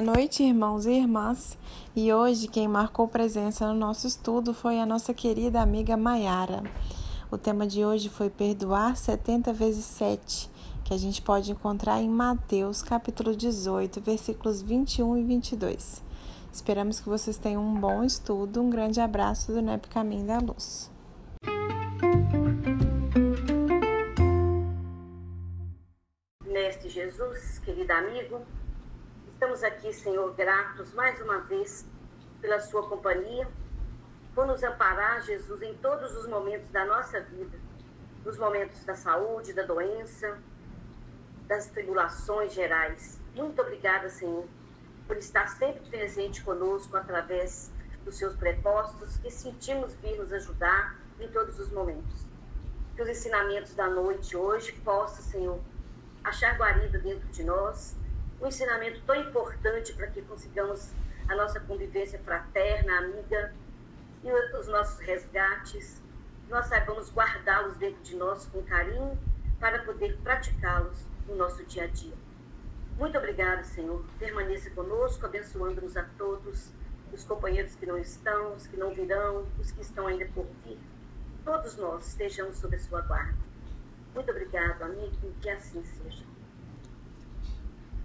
Boa noite, irmãos e irmãs. E hoje quem marcou presença no nosso estudo foi a nossa querida amiga Maiara. O tema de hoje foi perdoar 70 vezes 7, que a gente pode encontrar em Mateus, capítulo 18, versículos 21 e 22. Esperamos que vocês tenham um bom estudo. Um grande abraço do NEP Caminho da Luz. Mestre Jesus, querido amigo, Estamos aqui, Senhor, gratos mais uma vez pela Sua companhia, por nos amparar, Jesus, em todos os momentos da nossa vida nos momentos da saúde, da doença, das tribulações gerais. Muito obrigada, Senhor, por estar sempre presente conosco através dos seus prepostos que sentimos vir nos ajudar em todos os momentos. Que os ensinamentos da noite hoje possam, Senhor, achar guarida dentro de nós um ensinamento tão importante para que consigamos a nossa convivência fraterna, amiga, e os nossos resgates, nós saibamos guardá-los dentro de nós com carinho para poder praticá-los no nosso dia a dia. Muito obrigada, Senhor. Permaneça conosco, abençoando-nos a todos, os companheiros que não estão, os que não virão, os que estão ainda por vir. Todos nós estejamos sob a sua guarda. Muito obrigado, amigo, que assim seja.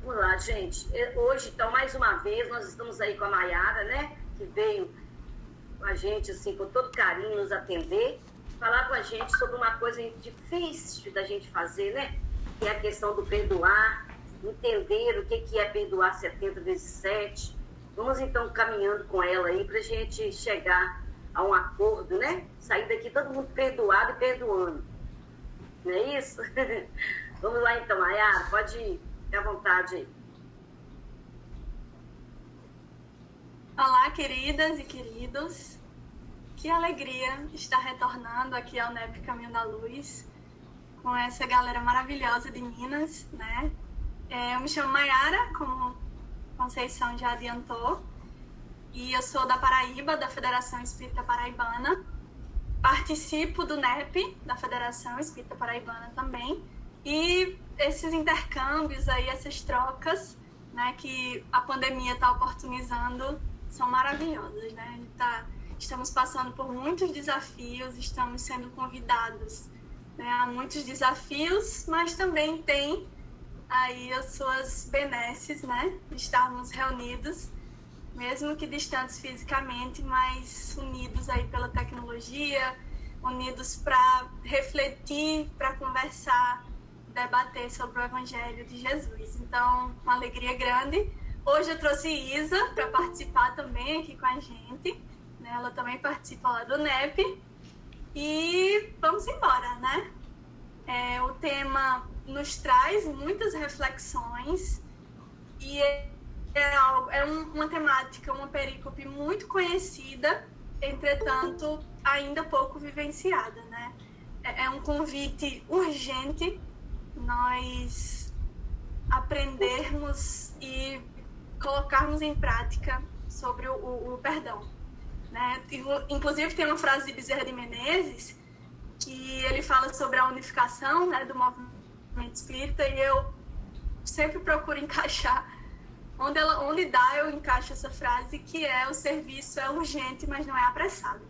Vamos lá, gente. É, hoje, então, mais uma vez, nós estamos aí com a Mayara, né? Que veio com a gente, assim, com todo carinho, nos atender, falar com a gente sobre uma coisa difícil da gente fazer, né? Que é a questão do perdoar, entender o que, é perdoar 70 vezes 7. Vamos, então, caminhando com ela aí para a gente chegar a um acordo, né? Sair daqui todo mundo perdoado e perdoando. Não é isso? Vamos lá, então, Mayara, pode ir. Fique à vontade aí. Olá, queridas e queridos. Que alegria estar retornando aqui ao NEP Caminho da Luz com essa galera maravilhosa de Minas, né? É, eu me chamo Mayara, como Conceição já adiantou, e eu sou da Paraíba, da Federação Espírita Paraibana. Participo do NEP, da Federação Espírita Paraibana também, e esses intercâmbios aí, essas trocas, né, que a pandemia está oportunizando, são maravilhosas, né? Tá, estamos passando por muitos desafios, estamos sendo convidados né, a muitos desafios, mas também tem aí as suas benesses, né? Estarmos reunidos, mesmo que distantes fisicamente, mas unidos aí pela tecnologia, unidos para refletir, para conversar, debater sobre o Evangelho de Jesus. Então, uma alegria grande. Hoje eu trouxe Isa para participar também aqui com a gente. Né? Ela também participa lá do NEP. E vamos embora, né? É, o tema nos traz muitas reflexões e é, é, algo, é um, uma temática, uma perícope muito conhecida, entretanto ainda pouco vivenciada, né? É, é um convite urgente nós aprendermos e colocarmos em prática sobre o, o, o perdão. Né? Inclusive, tem uma frase de Bezerra de Menezes que ele fala sobre a unificação né, do movimento espírita e eu sempre procuro encaixar onde, ela, onde dá eu encaixo essa frase que é o serviço é urgente mas não é apressado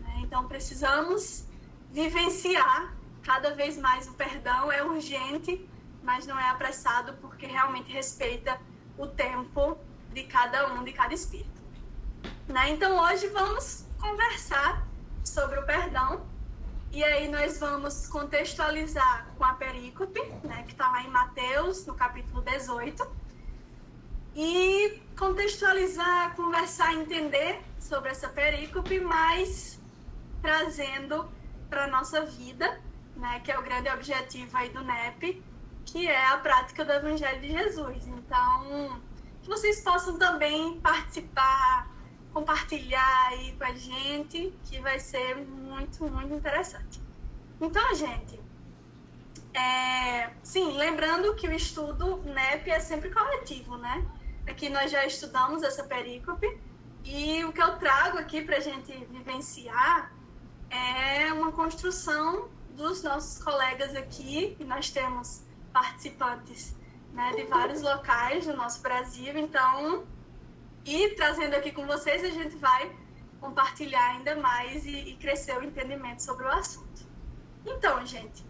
né? então precisamos vivenciar cada vez mais o perdão é urgente, mas não é apressado porque realmente respeita o tempo de cada um, de cada espírito. Né? Então hoje vamos conversar sobre o perdão e aí nós vamos contextualizar com a perícope, né, que está lá em Mateus, no capítulo 18, e contextualizar, conversar, entender sobre essa perícope, mas trazendo para a nossa vida né, que é o grande objetivo aí do NEP, que é a prática do Evangelho de Jesus. Então, que vocês possam também participar, compartilhar aí com a gente, que vai ser muito, muito interessante. Então, gente, é, sim, lembrando que o estudo NEP é sempre coletivo, né? Aqui nós já estudamos essa perícope e o que eu trago aqui para a gente vivenciar é uma construção dos nossos colegas aqui, e nós temos participantes né, de vários locais do nosso Brasil. Então, e trazendo aqui com vocês, a gente vai compartilhar ainda mais e, e crescer o entendimento sobre o assunto. Então, gente,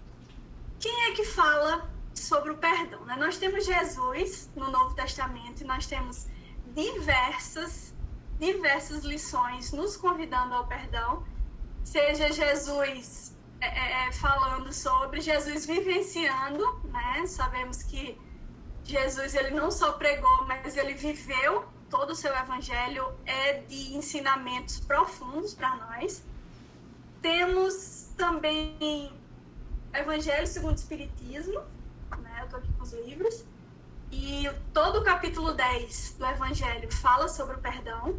quem é que fala sobre o perdão? Né? Nós temos Jesus no Novo Testamento e nós temos diversas, diversas lições nos convidando ao perdão, seja Jesus é, é, é falando sobre, Jesus vivenciando, né? Sabemos que Jesus ele não só pregou, mas ele viveu todo o seu evangelho é de ensinamentos profundos para nós. Temos também Evangelho segundo o Espiritismo, né? Eu estou aqui com os livros. E todo o capítulo 10 do Evangelho fala sobre o perdão.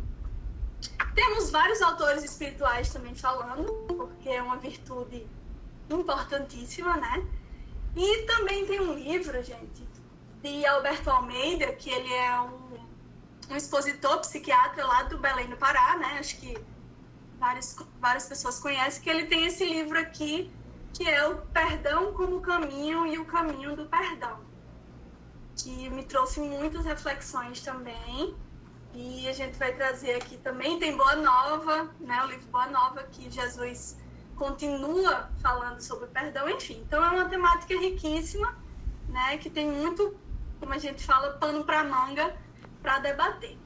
Temos vários autores espirituais também falando, porque é uma virtude importantíssima, né? E também tem um livro, gente, de Alberto Almeida, que ele é um, um expositor psiquiatra lá do Belém do Pará, né? Acho que várias, várias pessoas conhecem, que ele tem esse livro aqui, que é o Perdão como Caminho e o Caminho do Perdão, que me trouxe muitas reflexões também. E a gente vai trazer aqui também, tem Boa Nova, né? O livro Boa Nova, que Jesus continua falando sobre perdão, enfim. Então é uma temática riquíssima, né? Que tem muito como a gente fala, pano para manga para debater.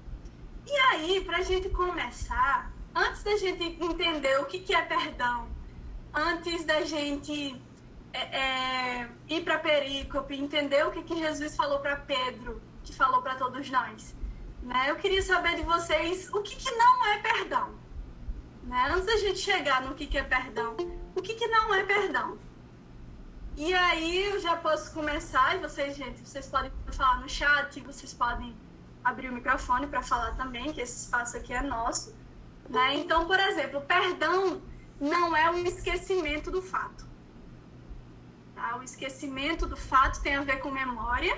E aí, para a gente começar, antes da gente entender o que, que é perdão, antes da gente é, é, ir para Perícope, entender o que, que Jesus falou para Pedro, que falou para todos nós, né? eu queria saber de vocês o que, que não é perdão. Né? Antes da gente chegar no que, que é perdão, o que, que não é perdão? E aí eu já posso começar, e vocês, gente, vocês podem falar no chat, vocês podem abrir o microfone para falar também, que esse espaço aqui é nosso. Né? Então, por exemplo, perdão não é um esquecimento do fato. Tá? O esquecimento do fato tem a ver com memória,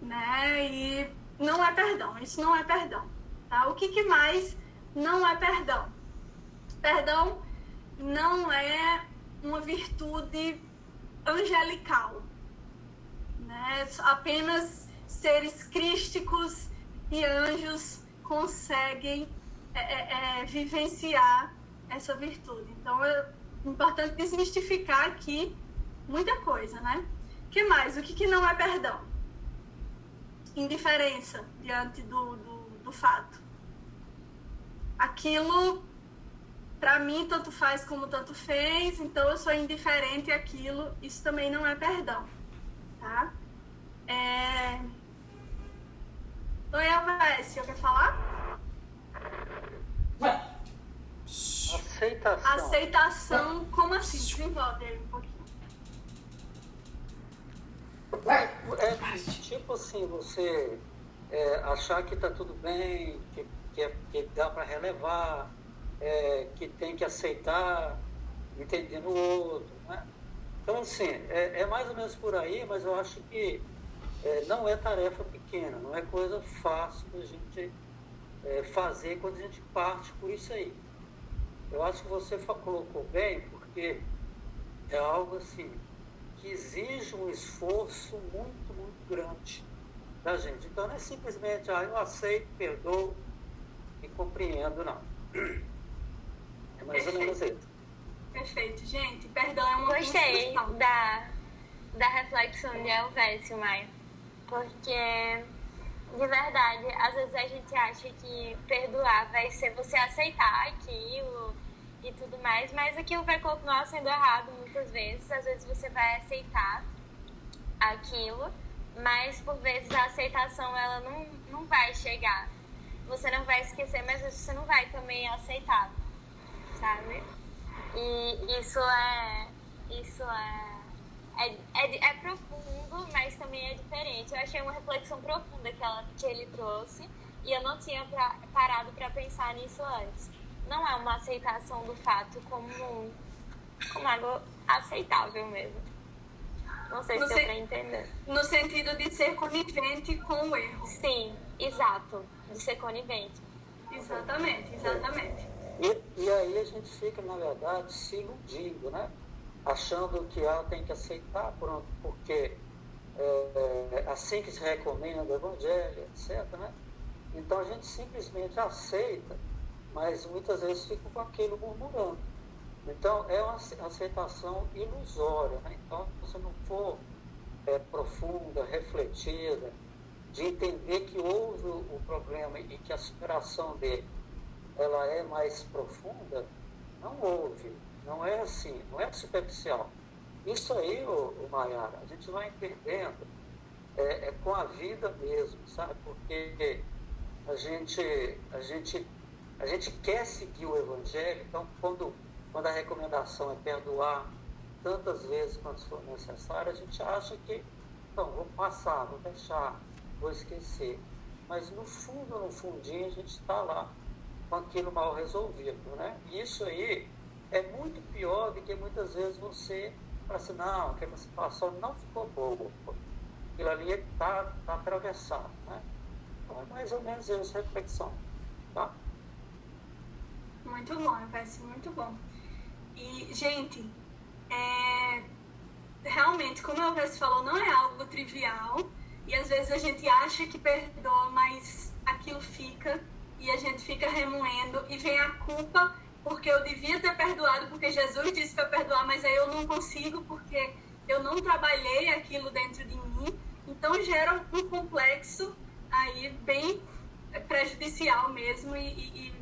né? E não é perdão, isso não é perdão. Tá? O que, que mais não é perdão? Perdão não é uma virtude angelical. Né? Apenas seres crísticos e anjos conseguem é, é, é, vivenciar essa virtude. Então é importante desmistificar aqui muita coisa, né? Que mais? O que, que não é perdão? Indiferença diante do, do, do fato. Aquilo para mim tanto faz como tanto fez, então eu sou indiferente àquilo, isso também não é perdão, tá? É... Oi, Alves, quer falar? Aceitação. Aceitação, como assim? Desenvolve aí um pouquinho. É, tipo assim, você é, achar que tá tudo bem, que, que, é, que dá para relevar, é, que tem que aceitar, entendendo o outro. Né? Então, assim, é, é, mais ou menos por aí, mas eu acho que é, não é tarefa pequena, não é coisa fácil da gente é, fazer quando a gente parte por isso aí. Eu acho que você colocou bem, porque é algo assim que exige um esforço muito, muito grande da gente. Então não é simplesmente, ah, eu aceito, perdoo e compreendo, não. Mais ou menos isso. Perfeito, gente. Perdão é uma Gostei da, da reflexão de Elvésio, Maia. Porque, de verdade, às vezes a gente acha que perdoar vai ser você aceitar aquilo e tudo mais, mas aquilo vai continuar sendo errado muitas vezes. Às vezes você vai aceitar aquilo, mas por vezes a aceitação ela não, não vai chegar. Você não vai esquecer, mas você não vai também aceitar sabe? E isso é. Isso é. É, é, é profundo, mas também é diferente. Eu achei uma reflexão profunda que, ela, que ele trouxe e eu não tinha pra, parado para pensar nisso antes. Não é uma aceitação do fato como, como algo aceitável mesmo. Não sei no se deu pra entender. No sentido de ser conivente com o erro. Sim, exato. De ser conivente. Exatamente, exatamente. E, e aí a gente fica, na verdade, iludindo, né? Achando que ela tem que aceitar, pronto, porque é, é, assim que se recomenda o Evangelho, etc. Né? Então a gente simplesmente aceita, mas muitas vezes fica com aquilo murmurando. Então é uma aceitação ilusória. Né? Então, se você não for é, profunda, refletida, de entender que houve o problema e que a superação dele ela é mais profunda, não houve. Não é assim, não é superficial. Isso aí, o, o Maiara, a gente vai entendendo é, é, com a vida mesmo, sabe? Porque a gente, a gente, a gente quer seguir o Evangelho, então quando, quando a recomendação é perdoar tantas vezes quanto for necessário, a gente acha que, não, vou passar, vou deixar, vou esquecer. Mas no fundo, no fundinho, a gente está lá com aquilo mal resolvido, né? Isso aí é muito pior do que muitas vezes você fala assim, não, que você passou não ficou bobo. Aquilo ali está tá atravessado. Né? Então é mais ou menos essa reflexão. Tá? Muito bom, parece muito bom. E, gente, é, realmente, como a Alves falou, não é algo trivial. E às vezes a gente acha que perdoa, mas aquilo fica e a gente fica remoendo e vem a culpa porque eu devia ter perdoado, porque Jesus disse para perdoar, mas aí eu não consigo porque eu não trabalhei aquilo dentro de mim. Então gera um complexo aí bem prejudicial mesmo e, e, e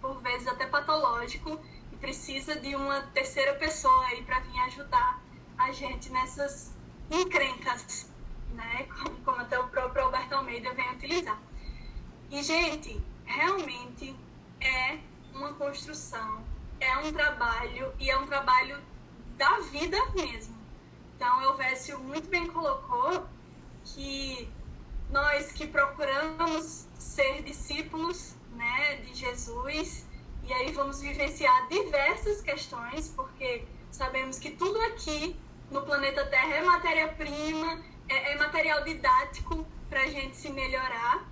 por vezes até patológico e precisa de uma terceira pessoa aí para vir ajudar a gente nessas encrencas, né? Como, como até o próprio Alberto Almeida vem utilizar. E gente, realmente é uma construção, é um trabalho e é um trabalho da vida mesmo. Então, Elvésio muito bem colocou que nós que procuramos ser discípulos né, de Jesus, e aí vamos vivenciar diversas questões, porque sabemos que tudo aqui no planeta Terra é matéria-prima, é, é material didático para a gente se melhorar.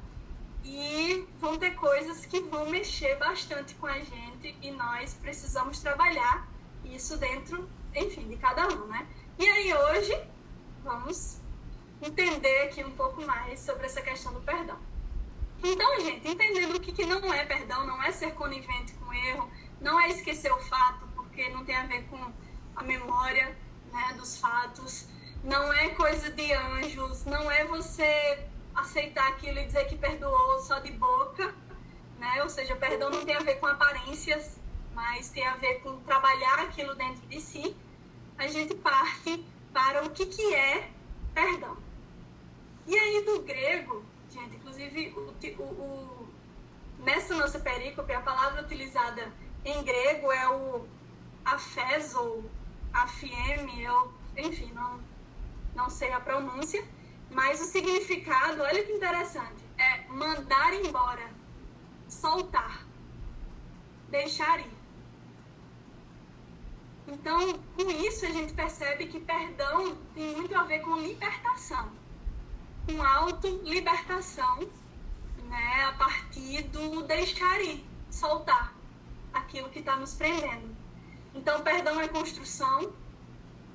E vão ter coisas que vão mexer bastante com a gente e nós precisamos trabalhar isso dentro, enfim, de cada um, né? E aí hoje vamos entender aqui um pouco mais sobre essa questão do perdão. Então, gente, entendendo o que, que não é perdão, não é ser conivente com o erro, não é esquecer o fato, porque não tem a ver com a memória né, dos fatos, não é coisa de anjos, não é você aceitar aquilo e dizer que perdoou só de boca, né? Ou seja, perdão não tem a ver com aparências, mas tem a ver com trabalhar aquilo dentro de si. A gente parte para o que, que é perdão. E aí, do grego, gente, inclusive, o, o, o, nessa nossa perícope, a palavra utilizada em grego é o afeso, afieme, eu, enfim, não, não sei a pronúncia mas o significado, olha que interessante, é mandar embora, soltar, deixar ir. Então, com isso a gente percebe que perdão tem muito a ver com libertação, com auto-libertação, né, a partir do deixar ir, soltar aquilo que está nos prendendo. Então, perdão é construção,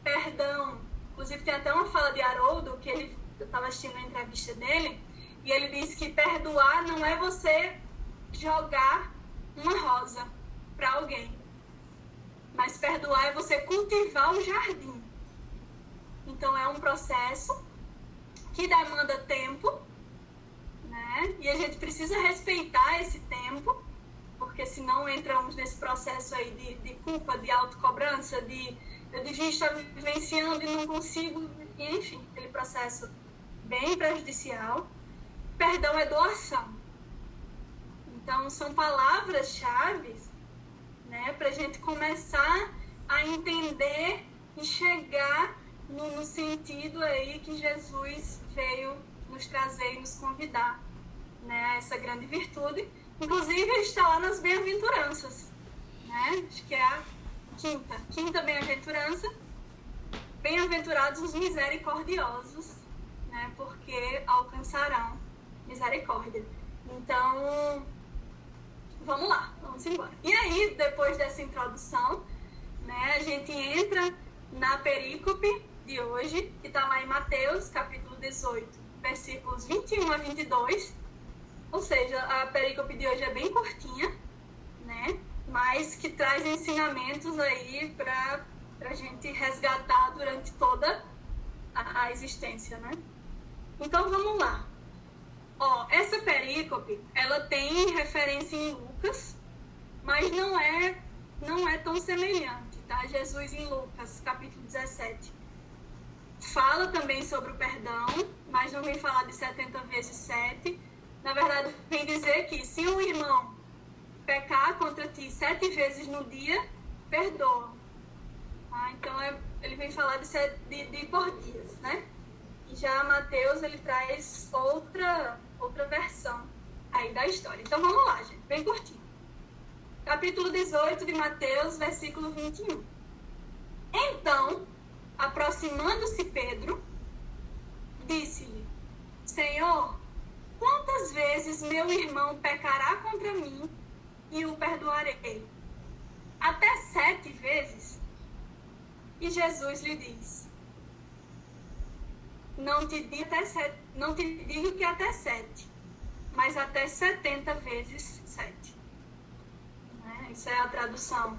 perdão, inclusive tem até uma fala de Haroldo que ele eu estava assistindo a entrevista dele, e ele disse que perdoar não é você jogar uma rosa para alguém, mas perdoar é você cultivar o jardim. Então é um processo que demanda tempo, né? E a gente precisa respeitar esse tempo, porque senão entramos nesse processo aí de, de culpa, de autocobrança, de eu devia estar vivenciando e não consigo, enfim, aquele processo bem prejudicial. Perdão é doação. Então, são palavras-chave né, para a gente começar a entender e chegar no, no, sentido aí que Jesus veio nos trazer e nos convidar né, essa grande virtude. Inclusive, está lá nas bem-aventuranças. Né? Acho que é a quinta. Quinta bem-aventurança. Bem-aventurados os misericordiosos, né? Porque alcançarão misericórdia. Então, vamos lá, vamos embora. E aí, depois dessa introdução, né, a gente entra na perícope de hoje, que está lá em Mateus, capítulo 18, versículos 21 a 22. Ou seja, a perícope de hoje é bem curtinha, né? Mas que traz ensinamentos aí para a gente resgatar durante toda a, a existência, né? Então vamos lá. Ó, essa perícope, ela tem referência em Lucas, mas não é não é tão semelhante, tá? Jesus em Lucas, capítulo 17. Fala também sobre o perdão, mas não vem falar de 70 vezes 7. Na verdade, vem dizer que se um irmão pecar contra ti sete vezes no dia, perdoa. Tá? Então, é, ele vem falar de, de, de por dias, né? Já Mateus, ele traz outra, outra versão aí da história. Então, vamos lá, gente. Bem curtinho capítulo 18 de Mateus, versículo 21. Então, aproximando-se Pedro, disse-lhe: Senhor, quantas vezes meu irmão pecará contra mim e o perdoarei? Até sete vezes? E Jesus lhe diz: Não te digo, até sete, não te digo que até sete, mas até setenta vezes sete. Isso é a tradução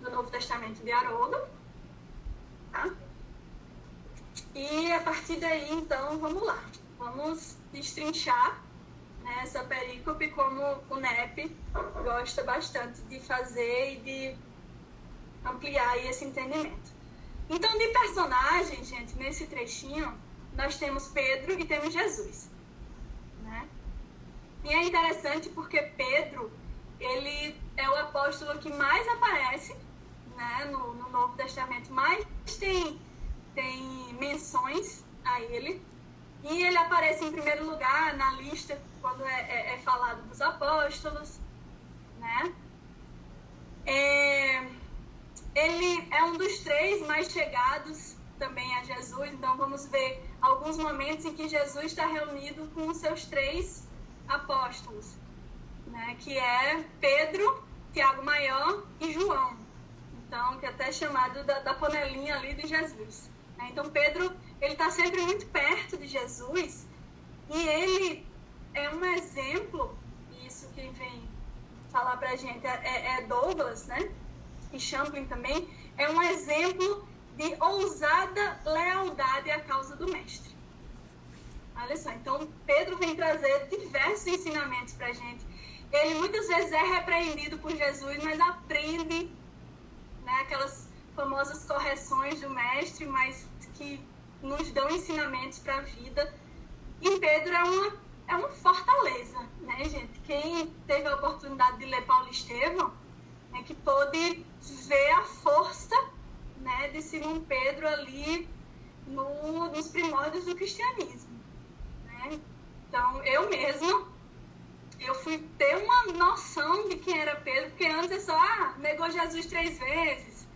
do Novo Testamento de Haroldo. Tá? E a partir daí, então, vamos lá. Vamos destrinchar né, essa perícope como o NEP gosta bastante de fazer e de ampliar esse entendimento. Então, de personagem, gente, nesse trechinho, nós temos Pedro e temos Jesus. Né? E é interessante porque Pedro, ele é o apóstolo que mais aparece né, no, no Novo Testamento, mais tem, tem menções a ele. E ele aparece em primeiro lugar na lista quando é, é, é falado dos apóstolos, né? É, ele é um dos três mais chegados também a Jesus, então vamos ver alguns momentos em que Jesus está reunido com os seus três apóstolos, né? Que é Pedro, Tiago Maior e João. Então, que é até chamado da, da panelinha ali de Jesus. Né? Então, Pedro, ele está sempre muito perto de Jesus e ele é um exemplo, isso que vem falar para a gente é, é, é Douglas, né? E Champlin também, é um exemplo de ousada lealdade à causa do mestre. Olha só, então Pedro vem trazer diversos ensinamentos para a gente ele muitas vezes é repreendido por Jesus, mas aprende né, aquelas famosas correções do mestre, mas que nos dão ensinamentos para a vida. E Pedro é uma, é uma fortaleza, né, gente? Quem teve a oportunidade de ler Paulo Estevão, né, que pôde ver a força né, de Simão Pedro ali no, nos primórdios do cristianismo. Né? Então, eu mesmo eu fui ter uma noção de quem era Pedro, porque antes é só, ah, negou Jesus três vezes,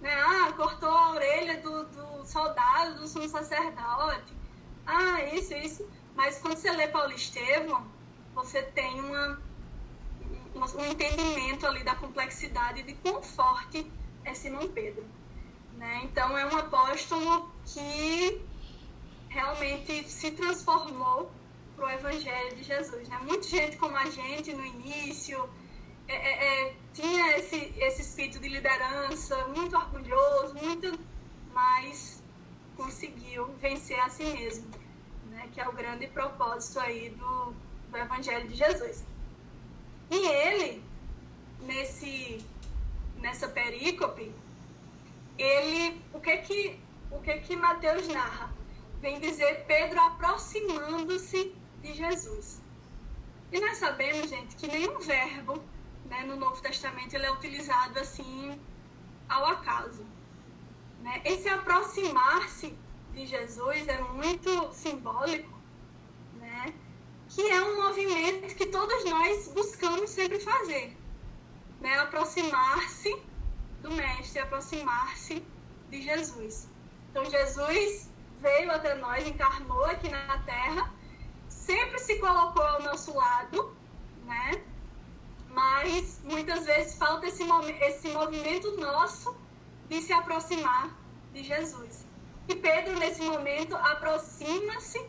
né? Ah, cortou a orelha do, do soldado, do sumo sacerdote, ah, isso, isso. Mas quando você lê Paulo Estevão, você tem uma, um entendimento ali da complexidade de quão forte é Simão Pedro. Né? Então, é um apóstolo que realmente se transformou para o Evangelho de Jesus. Né? Muita gente como a gente no início é, é, é, tinha esse, esse espírito de liderança, muito orgulhoso, muito, mas conseguiu vencer a si mesmo, né? que é o grande propósito aí do, do Evangelho de Jesus. E ele, nesse, nessa perícope, ele, o que que, o que que Mateus narra? Vem dizer Pedro aproximando-se de Jesus. E nós sabemos, gente, que nenhum verbo né, no Novo Testamento ele é utilizado assim ao acaso. Né? Esse aproximar-se de Jesus é muito simbólico? Que é um movimento que todos nós buscamos sempre fazer. Né? Aproximar-se do Mestre, aproximar-se de Jesus. Então, Jesus veio até nós, encarnou aqui na Terra sempre se colocou ao nosso lado, né? Mas muitas vezes falta esse, esse movimento nosso de se aproximar de Jesus. E Pedro, nesse momento, aproxima-se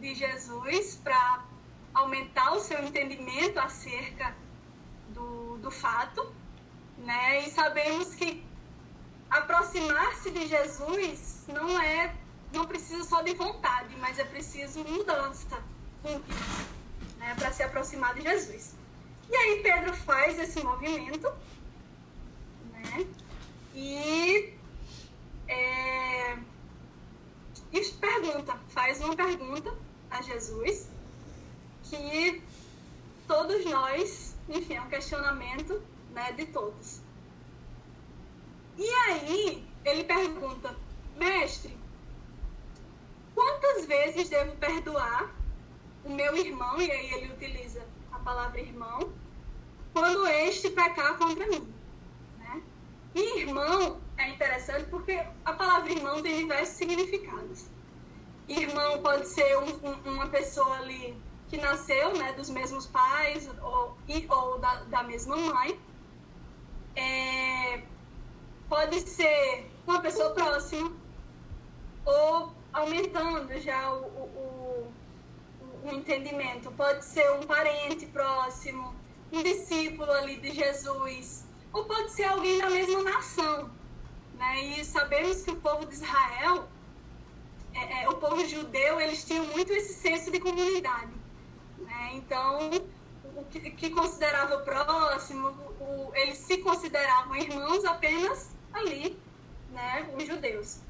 de Jesus para aumentar o seu entendimento acerca do, do fato, né? E sabemos que aproximar-se de Jesus não é não precisa só de vontade, mas é preciso mudança né, para se aproximar de Jesus. E aí Pedro faz esse movimento, né? E, é, e pergunta, faz uma pergunta a Jesus que todos nós, enfim, é um questionamento né, de todos. E aí ele pergunta, mestre, quantas vezes devo perdoar o meu irmão, e aí ele utiliza a palavra irmão, quando este pecar contra mim? Né? E irmão é interessante porque a palavra irmão tem diversos significados. Irmão pode ser um, um, uma pessoa ali que nasceu né, dos mesmos pais ou, e, ou da, da mesma mãe. É, pode ser uma pessoa próxima ou aumentando já o, o, o, o entendimento. Pode ser um parente próximo, um discípulo ali de Jesus, ou pode ser alguém da mesma nação. Né? E sabemos que o povo de Israel, é, é, o povo judeu, eles tinham muito esse senso de comunidade. Né? Então, o que, que considerava próximo, o, eles se consideravam irmãos apenas ali, né, os judeus.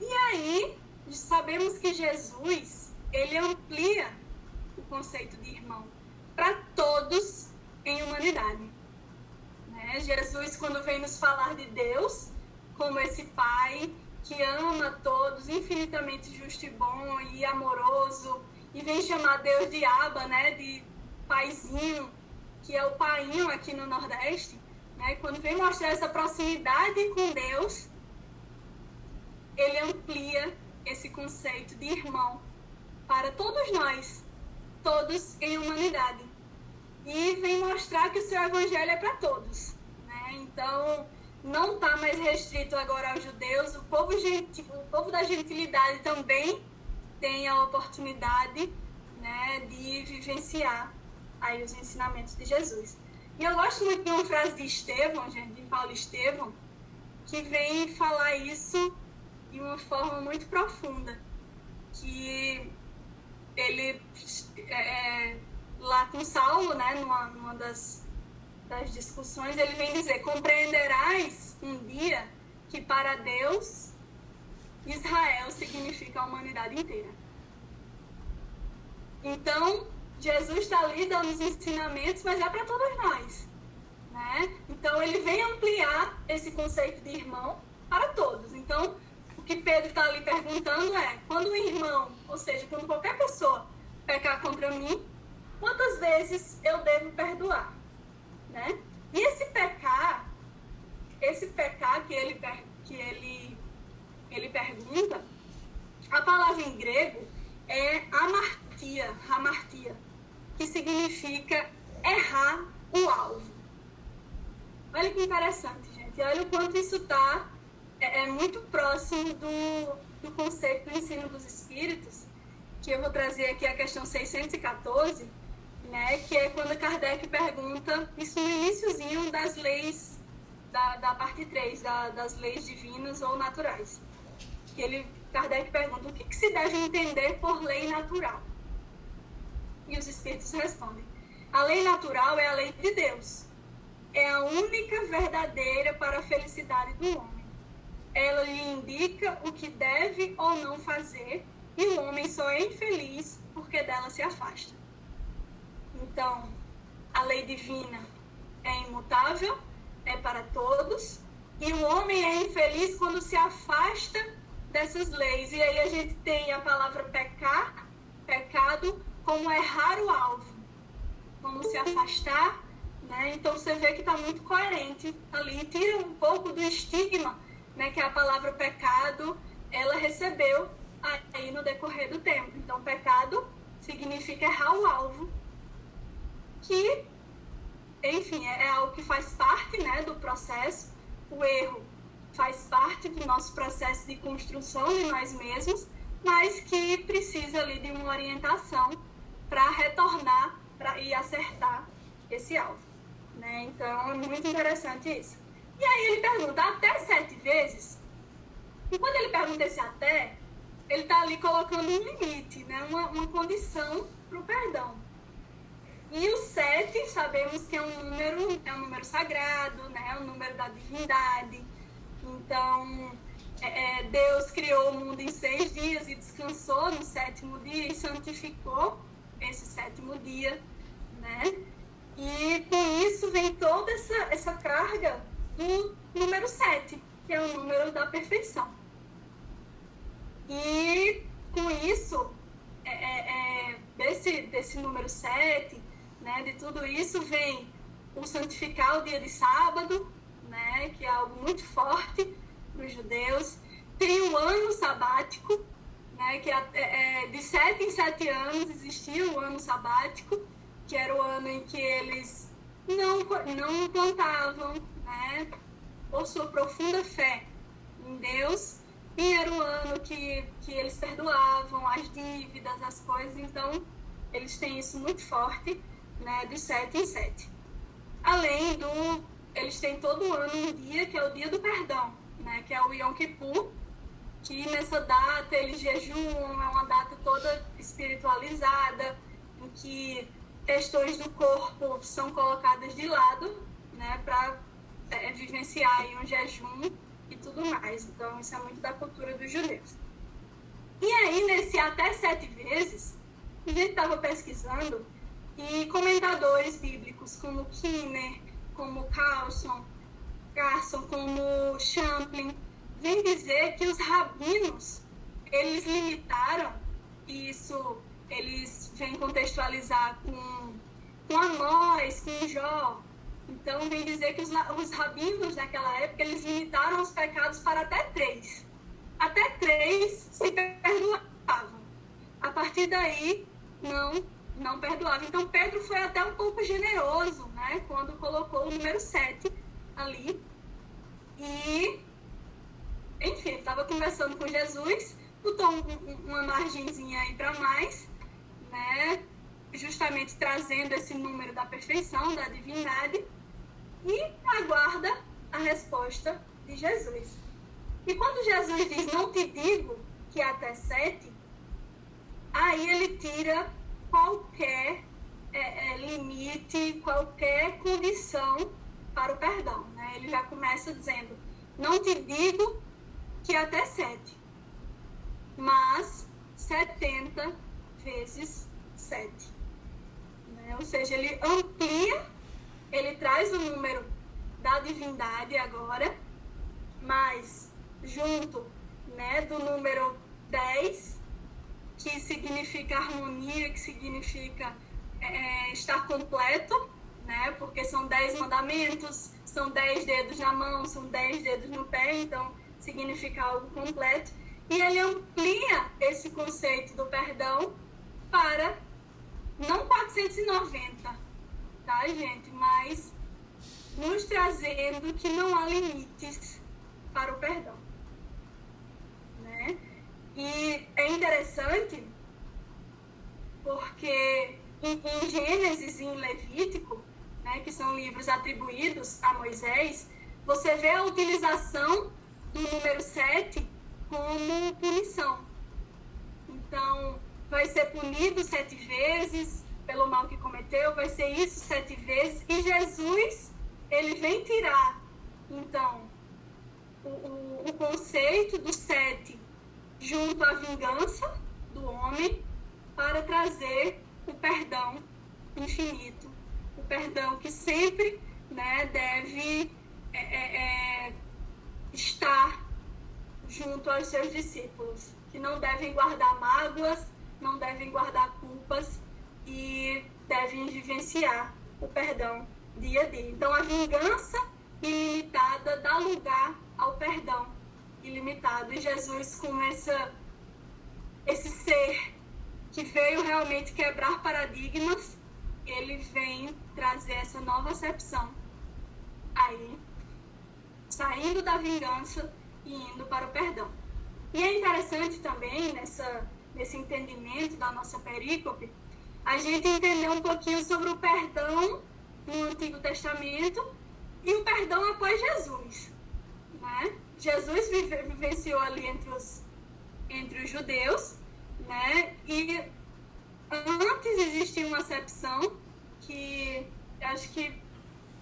E aí, sabemos que Jesus, ele amplia o conceito de irmão para todos em humanidade. Né? Jesus, quando vem nos falar de Deus, como esse Pai que ama todos, infinitamente justo e bom e amoroso, e vem chamar Deus de Aba, né? de paizinho, que é o painho aqui no Nordeste, né? quando vem mostrar essa proximidade com Deus, ele amplia esse conceito de irmão para todos nós, todos em humanidade. E vem mostrar que o seu evangelho é para todos. Né? Então, não está mais restrito agora aos judeus, o povo, gentil, o povo da gentilidade também tem a oportunidade né, de vivenciar aí os ensinamentos de Jesus. E eu gosto muito de uma frase de Estevão, gente, de Paulo Estevão, que vem falar isso de uma forma muito profunda, que ele é, é, lá com Saulo, né, numa, numa das, das discussões, ele vem dizer: compreenderás um dia que para Deus Israel significa a humanidade inteira. Então, Jesus está ali dando os ensinamentos, mas é para todos nós. Né? Então, ele vem ampliar esse conceito de irmão para todos. Então, que Pedro está ali perguntando é: quando o irmão, ou seja, quando qualquer pessoa pecar contra mim, quantas vezes eu devo perdoar? Né? E esse pecar, esse pecar que ele, que ele a palavra em grego é amartia, amartia, que significa errar o alvo. Olha que interessante, gente. Olha o quanto isso está é, é muito próximo do, do conceito do ensino dos espíritos, que eu vou trazer aqui a questão 614, né, que é quando Kardec pergunta, isso no iníciozinho das leis, da, da parte 3, da, das leis divinas ou naturais. Que ele, Kardec pergunta, o que, que se deve entender por lei natural? E os espíritos respondem, a lei natural é a lei de Deus. É a única verdadeira para a felicidade do homem ela lhe indica o que deve ou não fazer, e o homem só é infeliz porque dela se afasta. Então, a lei divina é imutável, é para todos, e o homem é infeliz quando se afasta dessas leis. E aí a gente tem a palavra pecar, pecado, como errar o alvo, como se afastar. Né? Então você vê que está muito coerente ali, tira um pouco do estigma né, que a palavra pecado, ela recebeu aí no decorrer do tempo. Então, pecado significa errar o alvo, que, enfim, é, é algo que faz parte né, do processo. O erro faz parte do nosso processo de construção de nós mesmos, mas que precisa ali de uma orientação para retornar pra, e acertar esse alvo. Né? Então é muito interessante isso. E aí ele pergunta até sete vezes. E quando ele pergunta esse até, ele está ali colocando um limite, né? uma, uma condição para o perdão. E o sete, sabemos que é um número, é um número sagrado, né? é um número da divindade. Então, é, é, Deus criou o mundo em seis dias e descansou no sétimo dia e santificou esse sétimo dia, né? E com isso vem toda essa, essa carga do número sete, que é o número da perfeição. E com isso, é, é, é desse, desse número sete, né, de tudo isso vem o santificar o dia de sábado, né, que é algo muito forte para os judeus. Tem o ano sabático, né, que é, é, de sete em sete anos existia o ano sabático, que era o ano em que eles não, não plantavam, né, por sua profunda fé em Deus, e era o ano que, que eles perdoavam as dívidas, as coisas, então eles têm isso muito forte, né, de sete em sete. Além do eles têm todo ano um dia que é o dia do perdão, né? Que é o Yom Kippur, que nessa data eles jejuam, é uma data toda espiritualizada, em que questões do corpo são colocadas de lado, né? Para é, vivenciar um jejum e tudo mais. Então, isso é muito da cultura dos judeus. E aí, nesse até sete vezes, a gente estava pesquisando e comentadores bíblicos como Kinner, como Carlson, Carson, como Champlin, vem dizer que os rabinos, eles limitaram, e isso eles vêm contextualizar com, com Amós, com Jó, então vem dizer que os, os rabinos naquela época, eles limitaram os pecados para até três. Até três se perdoavam. A partir daí, não não perdoava. Então Pedro foi até um pouco generoso, né, quando colocou o número 7 ali. E, enfim, estava conversando com Jesus, botou um, uma margenzinha aí para mais, né, justamente trazendo esse número da perfeição, da divindade, e aguarda a resposta de Jesus. E quando Jesus diz, não te digo que até sete, aí ele tira qualquer é, é, limite, qualquer condição para o perdão. Né? Ele já começa dizendo: Não te digo que até sete, mas setenta vezes sete. Né? Ou seja, ele amplia, ele traz o número da divindade agora, mas junto né, do número 10 que significa harmonia, que significa é, estar completo, né? Porque são dez mandamentos, são dez dedos na mão, são dez dedos no pé, então significa algo completo. E ele amplia esse conceito do perdão para não 490, tá, gente? Mas nos trazendo que não há limites para o perdão. E é interessante porque em, em Gênesis e em Levítico, né, que são livros atribuídos a Moisés, você vê a utilização do número 7 como punição. Então, vai ser punido sete vezes pelo mal que cometeu, vai ser isso sete vezes. E Jesus, ele vem tirar, então, o, o, o conceito do sete junto à vingança do homem para trazer o perdão infinito, o perdão que sempre né, deve é, é, é, estar junto aos seus discípulos, que não devem guardar mágoas, não devem guardar culpas e devem vivenciar o perdão dia a dia. Então, a vingança ilimitada dá lugar ao perdão ilimitado. E Jesus, com essa, esse ser que veio realmente quebrar paradigmas, ele vem trazer essa nova acepção aí saindo da vingança e indo para o perdão. E é interessante também, nessa, nesse entendimento da nossa perícope, a gente entender um pouquinho sobre o perdão no Antigo Testamento e o perdão após Jesus. Né? Jesus vivenciou ali entre os, entre os judeus, né? e antes existia uma acepção que acho que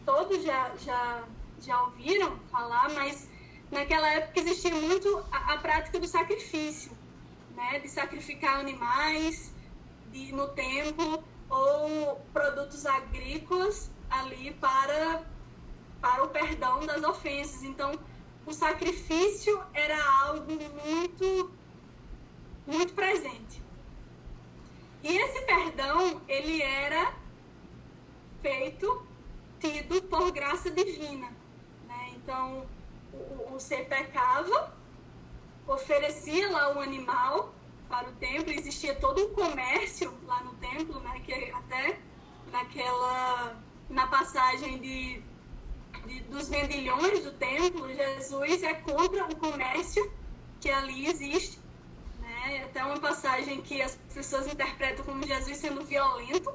todos já, já, já ouviram falar, mas naquela época existia muito a, a prática do sacrifício, né? de sacrificar animais de, no templo ou produtos agrícolas ali para, para o perdão das ofensas. Então, o sacrifício era algo muito, muito presente. E esse perdão, ele era feito, tido por graça divina. Né? Então, o, o ser pecava, oferecia lá o animal para o templo, existia todo um comércio lá no templo, né? que até naquela, na passagem de, de, dos vendilhões do templo, Jesus é contra o comércio que ali existe. Né? Até uma passagem que as pessoas interpretam como Jesus sendo violento,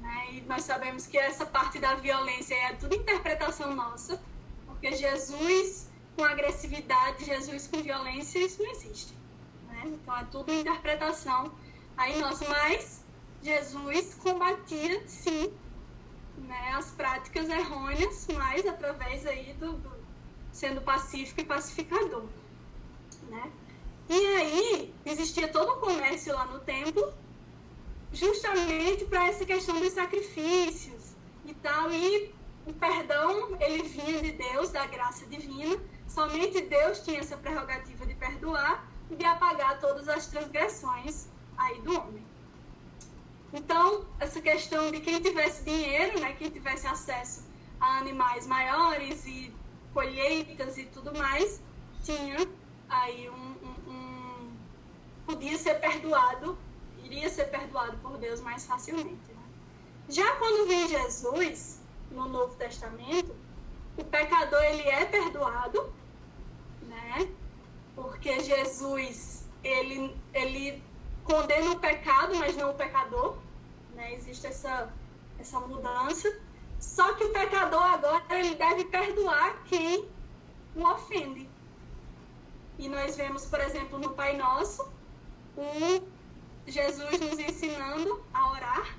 né? e nós sabemos que essa parte da violência é tudo interpretação nossa, porque Jesus com agressividade, Jesus com violência, isso não existe. Né? Então é tudo interpretação aí nossa, mas Jesus combatia sim né, as práticas errôneas, mas através aí do, do sendo pacífico e pacificador. Né? E aí existia todo um comércio lá no templo, justamente para essa questão dos sacrifícios e tal. E o perdão, ele vinha de Deus, da graça divina. Somente Deus tinha essa prerrogativa de perdoar e de apagar todas as transgressões aí do homem. Então, essa questão de quem tivesse dinheiro, né, quem tivesse acesso a animais maiores e colheitas e tudo mais, tinha aí um, podia ser perdoado, iria ser perdoado por Deus mais facilmente. Né? Já quando vem Jesus, no Novo Testamento, o pecador ele é perdoado, né? Porque Jesus ele, ele condena o pecado, mas não o pecador, né? Existe essa essa mudança. Só que o pecador agora ele deve perdoar quem o ofende. E nós vemos, por exemplo, no Pai Nosso, um Jesus nos ensinando a orar,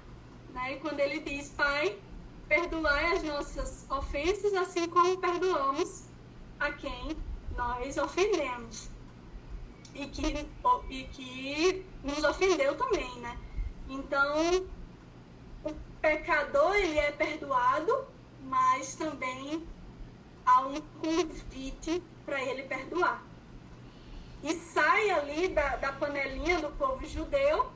né? E quando ele diz, Pai, perdoai as nossas ofensas, assim como perdoamos a quem nós ofendemos. E que, e que nos ofendeu também, né? Então, pecador, ele é perdoado, mas também há um convite para ele perdoar e sai ali da, da panelinha do povo judeu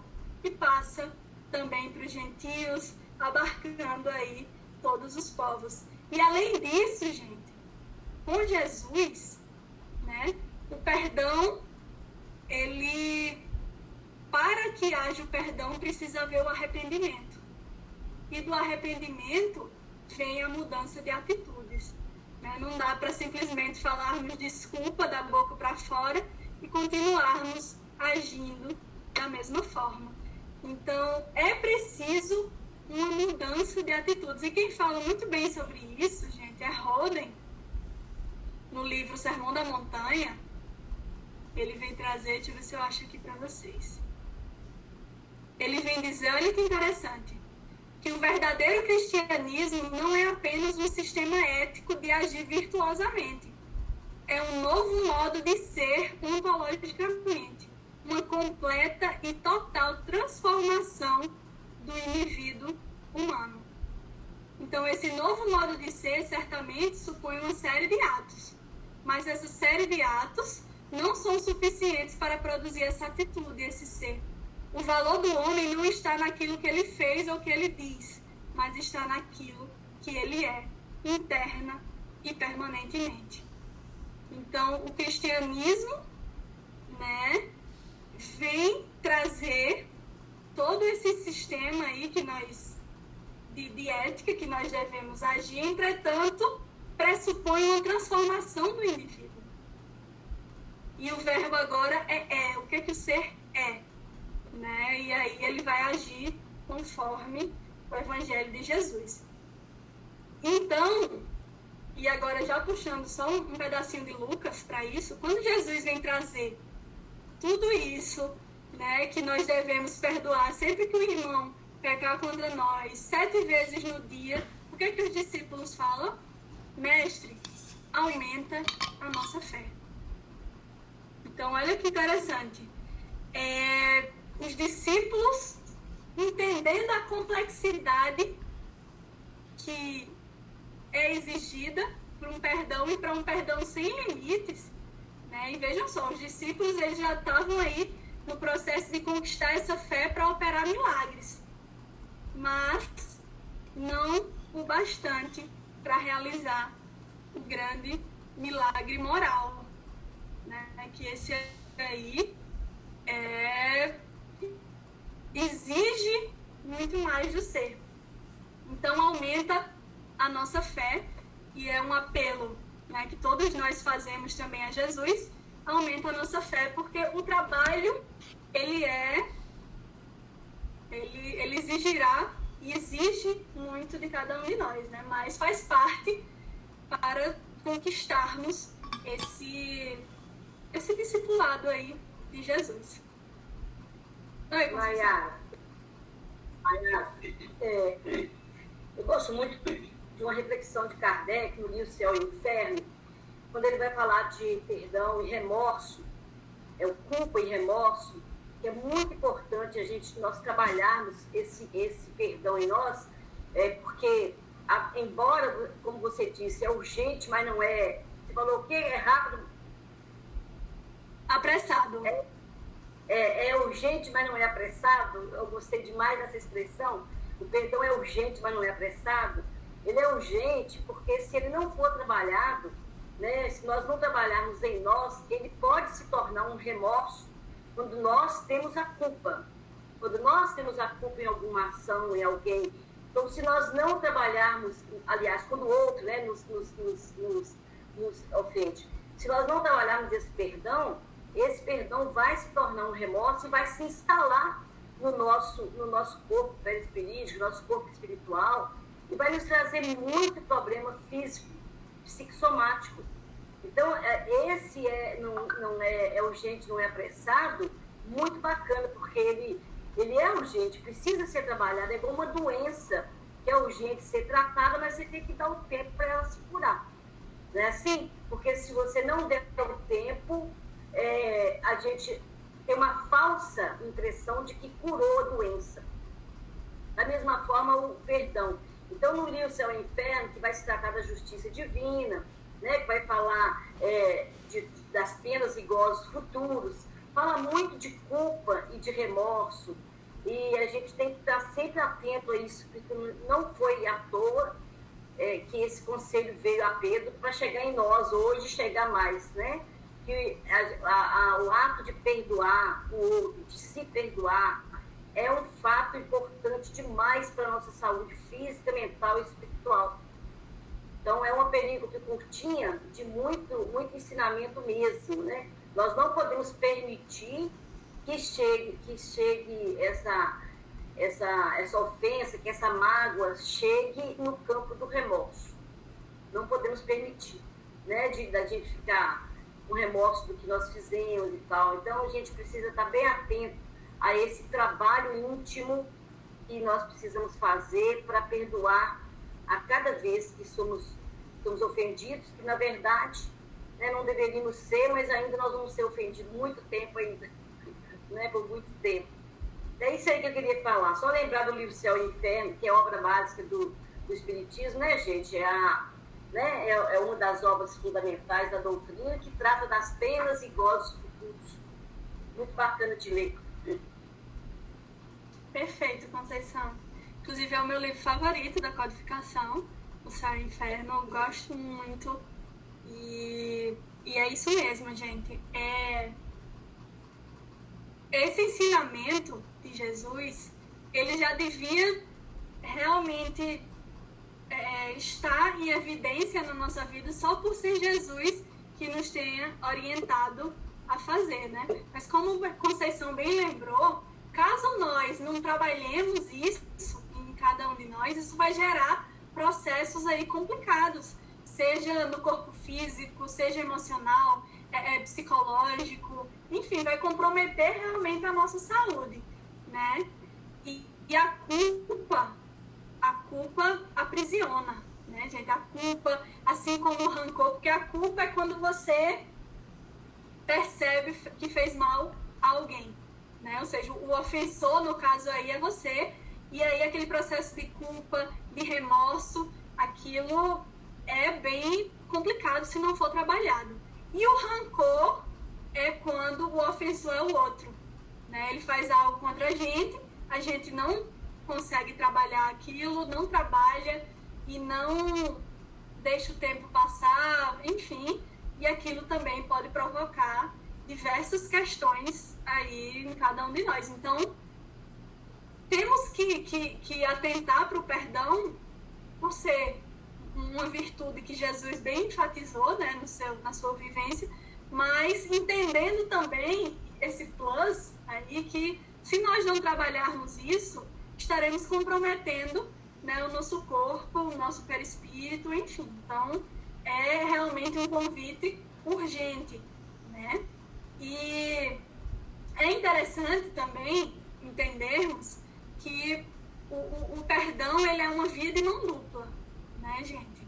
e passa também para os gentios, abarcando aí todos os povos. E além disso, gente, com Jesus, né, o perdão, ele, para que haja o perdão, precisa haver o arrependimento. E do arrependimento vem a mudança de atitudes. Né? Não dá para simplesmente falarmos desculpa da boca para fora e continuarmos agindo da mesma forma. Então, é preciso uma mudança de atitudes. E quem fala muito bem sobre isso, gente, é Roden, no livro Sermão da Montanha. Ele vem trazer, deixa eu ver se eu acho aqui para vocês. Ele vem dizer, olha que interessante, que o verdadeiro cristianismo não é apenas um sistema ético de agir virtuosamente é um novo modo de ser ontologicamente, uma completa e total transformação do indivíduo humano. Então, esse novo modo de ser certamente supõe uma série de atos, mas essa série de atos não são suficientes para produzir essa atitude, esse ser. O valor do homem não está naquilo que ele fez ou que ele diz, mas está naquilo que ele é, interna e permanentemente. Então, o cristianismo, né, vem trazer todo esse sistema aí que nós de, de ética que nós devemos agir. Entretanto, pressupõe uma transformação do indivíduo. E o verbo agora é é. O que, é que o ser é? Né? E aí ele vai agir conforme o Evangelho de Jesus. Então, e agora já puxando só um pedacinho de Lucas para isso, quando Jesus vem trazer tudo isso, né, que nós devemos perdoar sempre que o irmão pecar contra nós, sete vezes no dia, o que, é que os discípulos falam? Mestre, aumenta a nossa fé. Então, olha que interessante. É, os discípulos, entendendo a complexidade que é exigida para um perdão e para um perdão sem limites, né? E vejam só, os discípulos eles já estavam aí no processo de conquistar essa fé para operar milagres, mas não o bastante para realizar o grande milagre moral, né? Que esse aí é, exige muito mais do ser. Então aumenta a nossa fé e é um apelo né, que todos nós fazemos também a Jesus, aumenta a nossa fé, porque o trabalho ele é ele, ele exigirá e exige muito de cada um de nós, né? Mas faz parte para conquistarmos esse esse discipulado aí de Jesus. Oi, Maia, Maia, é, eu gosto muito de uma reflexão de Kardec no livro Céu e Inferno, quando ele vai falar de perdão e remorso, é o culpa e remorso, que é muito importante a gente nós trabalharmos esse esse perdão em nós, é porque a, embora como você disse é urgente, mas não é. Você falou o quê? É rápido. Apressado. É, é, é urgente, mas não é apressado. Eu gostei demais dessa expressão. O perdão é urgente, mas não é apressado ele é urgente porque se ele não for trabalhado, né, se nós não trabalharmos em nós, ele pode se tornar um remorso quando nós temos a culpa. Quando nós temos a culpa em alguma ação, em alguém. Então, se nós não trabalharmos, aliás, quando o outro né, nos, nos, nos, nos, nos ofende, se nós não trabalharmos esse perdão, esse perdão vai se tornar um remorso e vai se instalar no nosso, no nosso corpo perispiritual, no nosso corpo espiritual, e vai nos trazer muito problema físico, psicossomático. Então, é, esse é, não, não é, é urgente, não é apressado, muito bacana, porque ele, ele é urgente, precisa ser trabalhado, é igual uma doença que é urgente ser tratada, mas você tem que dar o tempo para ela se curar. Não é assim? Porque se você não der o tempo, é, a gente tem uma falsa impressão de que curou a doença. Da mesma forma, o perdão. Então, no livro Céu e Inferno, que vai se tratar da justiça divina, né, que vai falar é, de, das penas e gozos futuros, fala muito de culpa e de remorso. E a gente tem que estar sempre atento a isso, porque não foi à toa é, que esse conselho veio a Pedro para chegar em nós hoje, chegar mais, né? Que a, a, o ato de perdoar o outro, de se perdoar, é um fato importante demais para a nossa saúde física, mental e espiritual. Então, é uma película curtinha de muito, muito ensinamento mesmo, né? Nós não podemos permitir que chegue, que chegue essa, essa, essa ofensa, que essa mágoa chegue no campo do remorso. Não podemos permitir, né? De, gente ficar com remorso do que nós fizemos e tal. Então, a gente precisa estar bem atento a esse trabalho íntimo que nós precisamos fazer para perdoar a cada vez que somos, somos ofendidos, que na verdade né, não deveríamos ser, mas ainda nós vamos ser ofendidos muito tempo ainda, né, por muito tempo. É isso aí que eu queria falar. Só lembrar do livro Céu e Inferno, que é obra básica do, do Espiritismo, né, gente? É, a, né, é, é uma das obras fundamentais da doutrina que trata das penas e gozos futuros. Muito bacana de ler. Perfeito, Conceição. Inclusive é o meu livro favorito da codificação, O Céu e o Inferno. Eu gosto muito. E, e é isso mesmo, gente. É... Esse ensinamento de Jesus, ele já devia realmente é, está em evidência na nossa vida só por ser Jesus que nos tenha orientado a fazer, né? Mas como Conceição bem lembrou, caso nós não trabalhemos isso em cada um de nós, isso vai gerar processos aí complicados, seja no corpo físico, seja emocional, é, é, psicológico, enfim, vai comprometer realmente a nossa saúde, né? E, e a culpa, a culpa aprisiona, né, gente? A culpa, assim como o rancor, porque a culpa é quando você percebe que fez mal a alguém, né? Ou seja, o ofensor, no caso aí, é você, e aí aquele processo de culpa, de remorso, aquilo é bem complicado se não for trabalhado. E o rancor é quando o ofensor é o outro. Né? Ele faz algo contra a gente, a gente não consegue trabalhar aquilo, não trabalha e não deixa o tempo passar, enfim, e aquilo também pode provocar diversas questões aí em cada um de nós. Então, temos que, que, que atentar para o perdão por ser uma virtude que Jesus bem enfatizou né, no seu, na sua vivência, mas entendendo também esse plus aí que se nós não trabalharmos isso, estaremos comprometendo né, o nosso corpo, o nosso perispírito, enfim. Então, é realmente um convite urgente, né? E é interessante também entendermos que o, o, o perdão ele é uma via de mão dupla né, gente?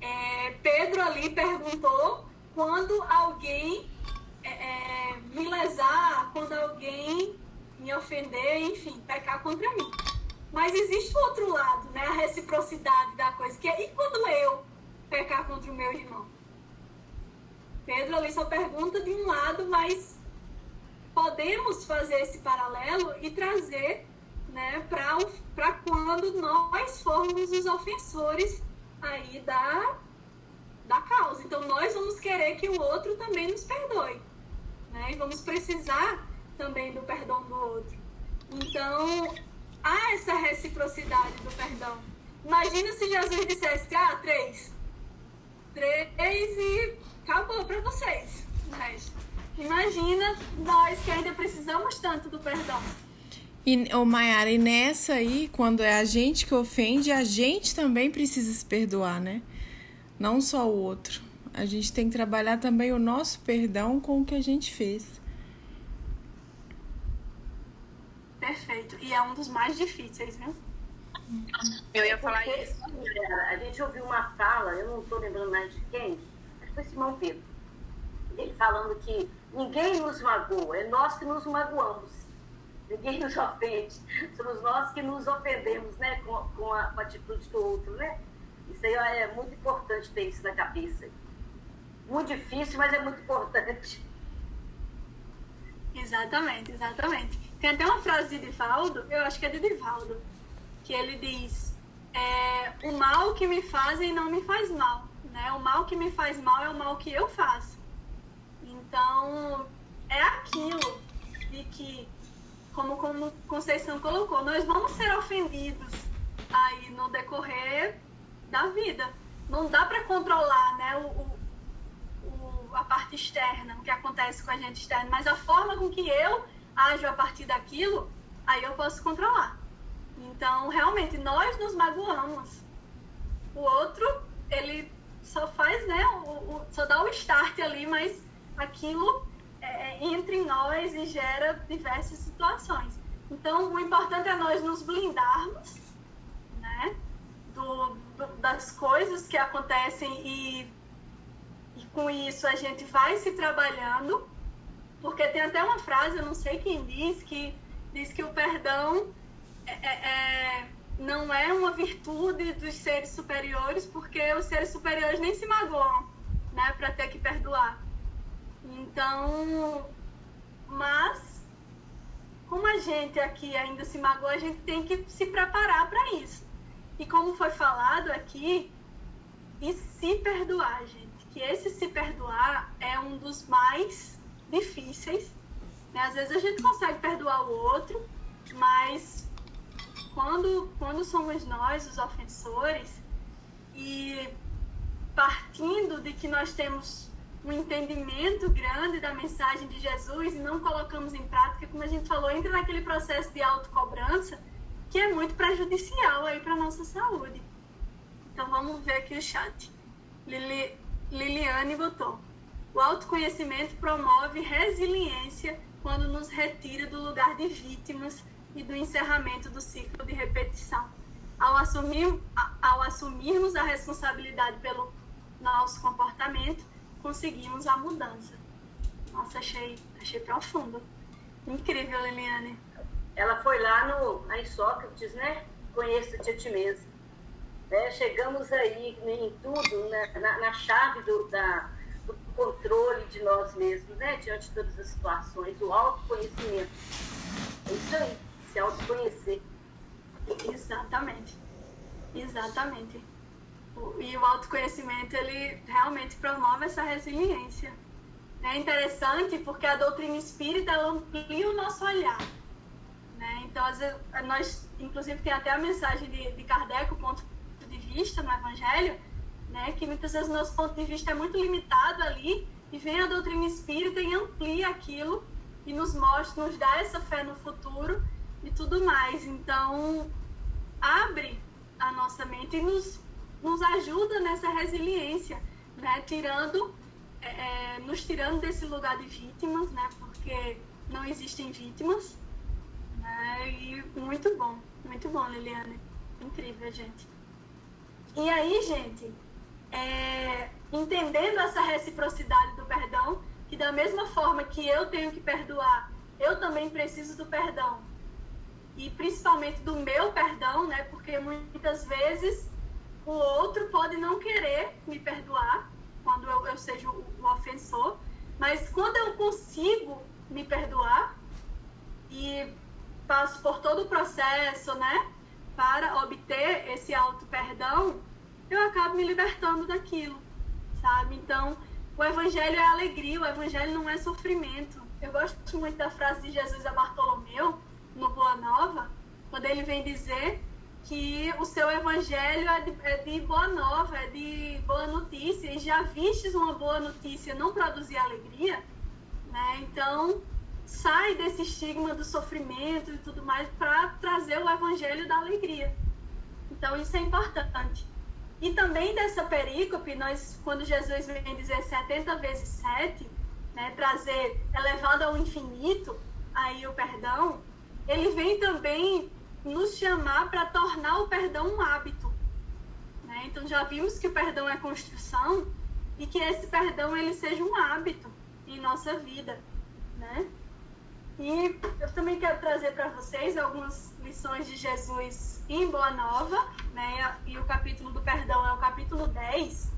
É, Pedro ali perguntou quando alguém é, é, me lesar, quando alguém me ofender, enfim, pecar contra mim. Mas existe o outro lado, né? A reciprocidade da coisa, que é e quando eu pecar contra o meu irmão? Pedro ali só pergunta de um lado, mas podemos fazer esse paralelo e trazer né, para quando nós formos os ofensores aí da, da causa. Então, nós vamos querer que o outro também nos perdoe. Né? E vamos precisar também do perdão do outro. Então, há essa reciprocidade do perdão. Imagina se Jesus dissesse, ah, três. Três e acabou para vocês. Mas, imagina nós que ainda precisamos tanto do perdão. E, ô Mayara, e nessa aí, quando é a gente que ofende, a gente também precisa se perdoar, né? Não só o outro. A gente tem que trabalhar também o nosso perdão com o que a gente fez. Perfeito. E é um dos mais difíceis, viu? Eu ia falar Porque, isso. A gente ouviu uma fala, eu não estou lembrando mais de quem, acho que foi Simão Pedro. Ele falando que ninguém nos magoa, é nós que nos magoamos ninguém nos ofende, somos nós que nos ofendemos né, com, com, a, com a atitude do outro. Né? Isso aí é muito importante ter isso na cabeça. Muito difícil, mas é muito importante. Exatamente, exatamente. Tem até uma frase de Divaldo, eu acho que é de Divaldo, que ele diz: é, O mal que me fazem não me faz mal. Né? O mal que me faz mal é o mal que eu faço. Então, é aquilo de que como, como Conceição colocou, nós vamos ser ofendidos aí no decorrer da vida. Não dá para controlar né, o, o, a parte externa, o que acontece com a gente externa, mas a forma com que eu ajo a partir daquilo, aí eu posso controlar. Então, realmente, nós nos magoamos. O outro, ele só faz, né, o, o, só dá o start ali, mas aquilo é, é, entre nós e gera diversas situações. Então, o importante é nós nos blindarmos né, do, do, das coisas que acontecem e, e com isso a gente vai se trabalhando, porque tem até uma frase, eu não sei quem diz, que diz que o perdão é, é, é não é uma virtude dos seres superiores, porque os seres superiores nem se magoam né, para ter que perdoar. Então, mas como a gente aqui ainda se magoa, a gente tem que se preparar para isso. E como foi falado aqui, e se perdoar, gente, que esse se perdoar é um dos mais difíceis. Né? Às vezes a gente consegue perdoar o outro, mas quando, quando somos nós os ofensores, e, partindo de que nós temos um entendimento grande da mensagem de Jesus e não colocamos em prática, como a gente falou, entra naquele processo de autocobrança que é muito prejudicial aí para nossa saúde. Então vamos ver aqui o chat. Lili, Liliane botou. O autoconhecimento promove resiliência quando nos retira do lugar de vítimas e do encerramento do ciclo de repetição. Ao, assumir, ao assumirmos a responsabilidade pelo nosso comportamento, conseguimos a mudança. Nossa, achei, achei profundo. Incrível, Liliane. Ela foi lá no, em Sócrates, né? Conheça-te a ti mesmo. É, chegamos aí em tudo, né? na, na chave do, da, controle de nós mesmos, né? Diante de todas as situações, o autoconhecimento. É isso aí, se autoconhecer. Exatamente. Exatamente. E o autoconhecimento, ele realmente promove essa resiliência. É interessante porque a doutrina espírita amplia o nosso olhar. Né? Então, às vezes, nós, inclusive, tem até a mensagem de, de Kardec, o ponto de vista no Evangelho, né? que muitas vezes nosso ponto de vista é muito limitado ali, e vem a doutrina espírita e amplia aquilo e nos mostra, nos dá essa fé no futuro e tudo mais. Então, abre a nossa mente e nos, nos ajuda nessa resiliência, né? Tirando, é, é, nos tirando desse lugar de vítimas, né? Porque não existem vítimas. Né? E muito bom, muito bom, Liliane. Incrível, gente. E aí, gente, é, entendendo essa reciprocidade do perdão, que da mesma forma que eu tenho que perdoar, eu também preciso do perdão e principalmente do meu perdão, né? Porque muitas vezes o outro pode não querer me perdoar quando eu, eu seja o, o ofensor, mas quando eu consigo me perdoar e passo por todo o processo, né, para obter esse auto perdão, eu acabo me libertando daquilo, sabe? Então, o evangelho é alegria, o evangelho não é sofrimento. Eu gosto muito da frase de Jesus a Bartolomeu, no Boa Nova, quando ele vem dizer que o seu evangelho é de, é de, boa nova, é de boa notícia, e já vistes uma boa notícia não produzir alegria, né? Então, sai desse estigma do sofrimento e tudo mais para trazer o evangelho da alegria. Então, isso é importante. E também dessa perícope, nós, quando Jesus vem dizer 70 vezes 7, né, trazer elevado ao infinito aí o perdão, ele vem também nos chamar para tornar o perdão um hábito. Né? Então já vimos que o perdão é construção e que esse perdão ele seja um hábito em nossa vida, né? E eu também quero trazer para vocês algumas lições de Jesus em Boa Nova, né? E o capítulo do perdão é o capítulo 10.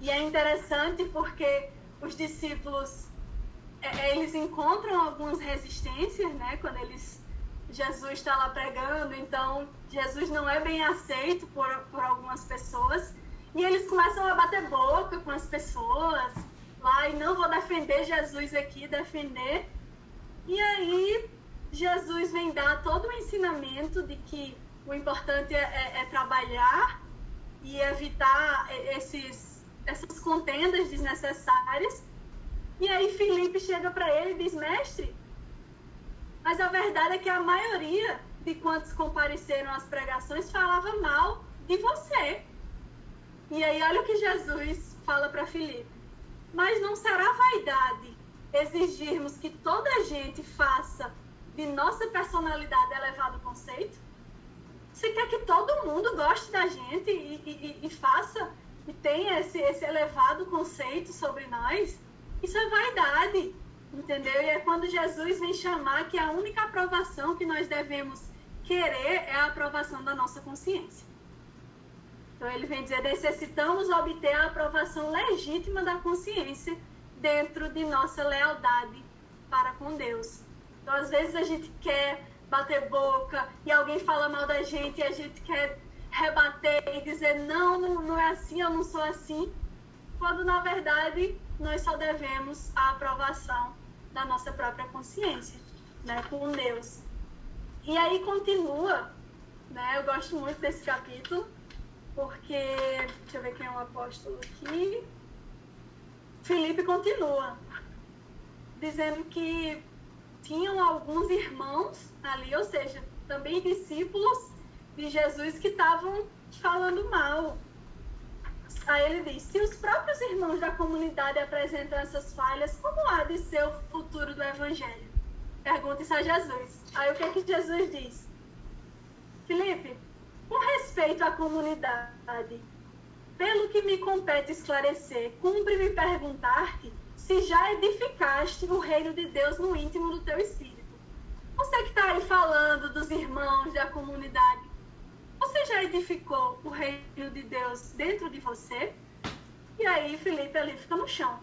E é interessante porque os discípulos é, é, eles encontram algumas resistências, né? Quando eles Jesus está lá pregando, então Jesus não é bem aceito por, por algumas pessoas. E eles começam a bater boca com as pessoas lá e não vou defender Jesus aqui, defender. E aí Jesus vem dar todo o ensinamento de que o importante é, é, é trabalhar e evitar esses, essas contendas desnecessárias e aí Felipe chega para ele e diz: Mestre, mas a verdade é que a maioria de quantos compareceram às pregações falava mal de você. E aí olha o que Jesus fala para Felipe. Mas não será vaidade exigirmos que toda a gente faça de nossa personalidade elevado conceito? Você quer que todo mundo goste da gente e, e, e faça e tenha esse, esse elevado conceito sobre nós? Isso é vaidade, entendeu? E é quando Jesus vem chamar que a única aprovação que nós devemos querer é a aprovação da nossa consciência. Então ele vem dizer: necessitamos obter a aprovação legítima da consciência dentro de nossa lealdade para com Deus. Então às vezes a gente quer bater boca e alguém fala mal da gente e a gente quer rebater e dizer: não, não, não é assim, eu não sou assim. Quando na verdade nós só devemos a aprovação da nossa própria consciência, né, com Deus. E aí continua, né, eu gosto muito desse capítulo, porque Deixa eu ver quem é o apóstolo aqui. Felipe continua, dizendo que tinham alguns irmãos ali, ou seja, também discípulos de Jesus que estavam falando mal. Aí ele diz: se os próprios irmãos da comunidade apresentam essas falhas, como há de ser o futuro do evangelho? Pergunta isso a Jesus. Aí o que é que Jesus diz? Felipe, com respeito à comunidade, pelo que me compete esclarecer, cumpre-me perguntar-te se já edificaste o reino de Deus no íntimo do teu espírito. Você que está aí falando dos irmãos da comunidade, você já edificou o reino de Deus dentro de você? E aí Felipe ali fica no chão.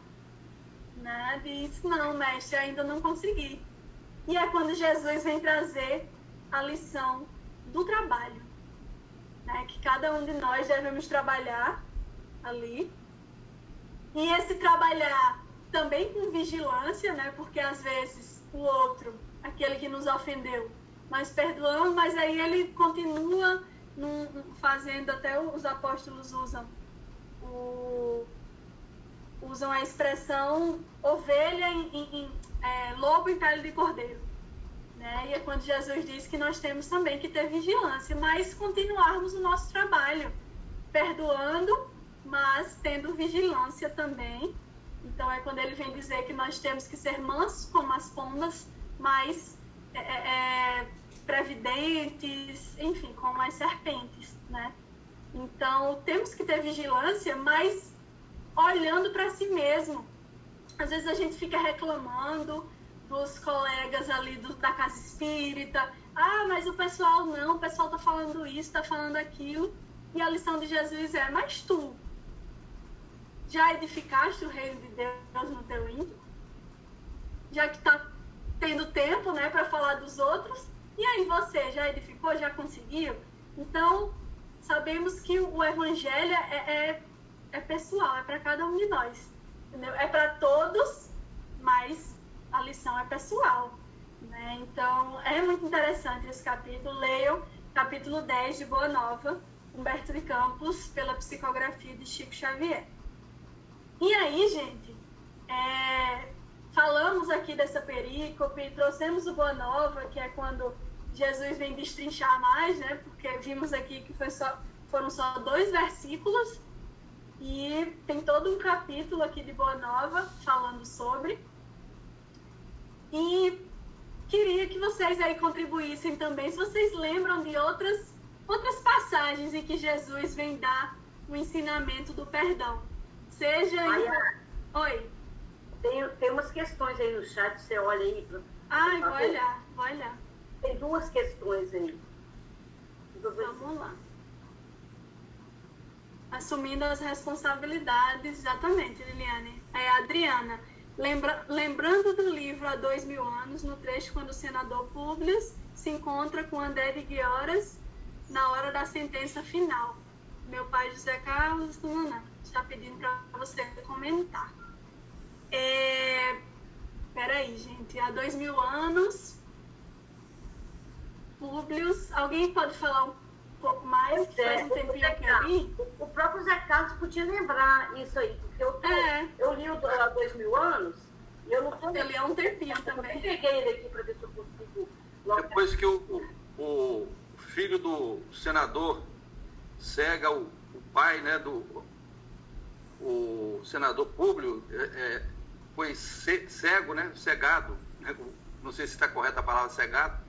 Né? Diz, não, mestre, ainda não consegui. E é quando Jesus vem trazer a lição do trabalho. Né? Que cada um de nós devemos trabalhar ali. E esse trabalhar também com vigilância, né? Porque às vezes o outro, aquele que nos ofendeu, nós perdoamos, mas aí ele continua num, fazendo, até os apóstolos usam o, usam a expressão ovelha em, em, em é, lobo em pele de cordeiro. Né? E é quando Jesus diz que nós temos também que ter vigilância, mas continuarmos o nosso trabalho, perdoando, mas tendo vigilância também. Então é quando ele vem dizer que nós temos que ser mansos como as pombas, mas é, é, é previdentes, enfim, como as serpentes, né? Então temos que ter vigilância, mas olhando para si mesmo. Às vezes a gente fica reclamando, dos colegas ali do, da casa espírita. Ah, mas o pessoal não, o pessoal tá falando isso, tá falando aquilo. E a lição de Jesus é: Mas tu já edificaste o reino de Deus no teu íntimo? Já que tá tendo tempo, né, para falar dos outros. E aí você já edificou, já conseguiu? Então, sabemos que o evangelho é, é, é pessoal, é para cada um de nós. Entendeu? É para todos, mas a lição é pessoal. Né? Então, é muito interessante esse capítulo. Leiam capítulo 10 de Boa Nova, Humberto de Campos, pela psicografia de Chico Xavier. E aí, gente, é, falamos aqui dessa perícope, trouxemos o Boa Nova, que é quando Jesus vem destrinchar mais, né? Porque vimos aqui que foi só, foram só dois versículos e tem todo um capítulo aqui de Boa Nova falando sobre. E queria que vocês aí contribuíssem também, se vocês lembram de outras, outras passagens em que Jesus vem dar o ensinamento do perdão. Seja. Maria, Oi. Tem, tem umas questões aí no chat, você olha aí. Ai, vou olhar, vou olhar. Tem duas questões aí. Vamos lá. Assumindo as responsabilidades, exatamente, Liliane. É a Adriana. Lembra, lembrando do livro Há Dois Mil Anos, no trecho quando o senador Publius se encontra com André de Guioras na hora da sentença final. Meu pai José Carlos está pedindo para você comentar. É... Peraí, gente. Há dois mil anos, Publius... Alguém pode falar um pouco mais? Que faz um tempinho aqui ali? O próprio Zé Carlos podia lembrar isso aí, porque eu, tô, é. eu li o há dois mil anos e eu não tô. Eu li há um tempinho também. Eu peguei ele aqui para ver se eu consigo. Depois que o, o, filho do senador cega o, o pai, né, do o senador Públio, é, é, foi cego, né, cegado, né, não sei se está correta a palavra cegado,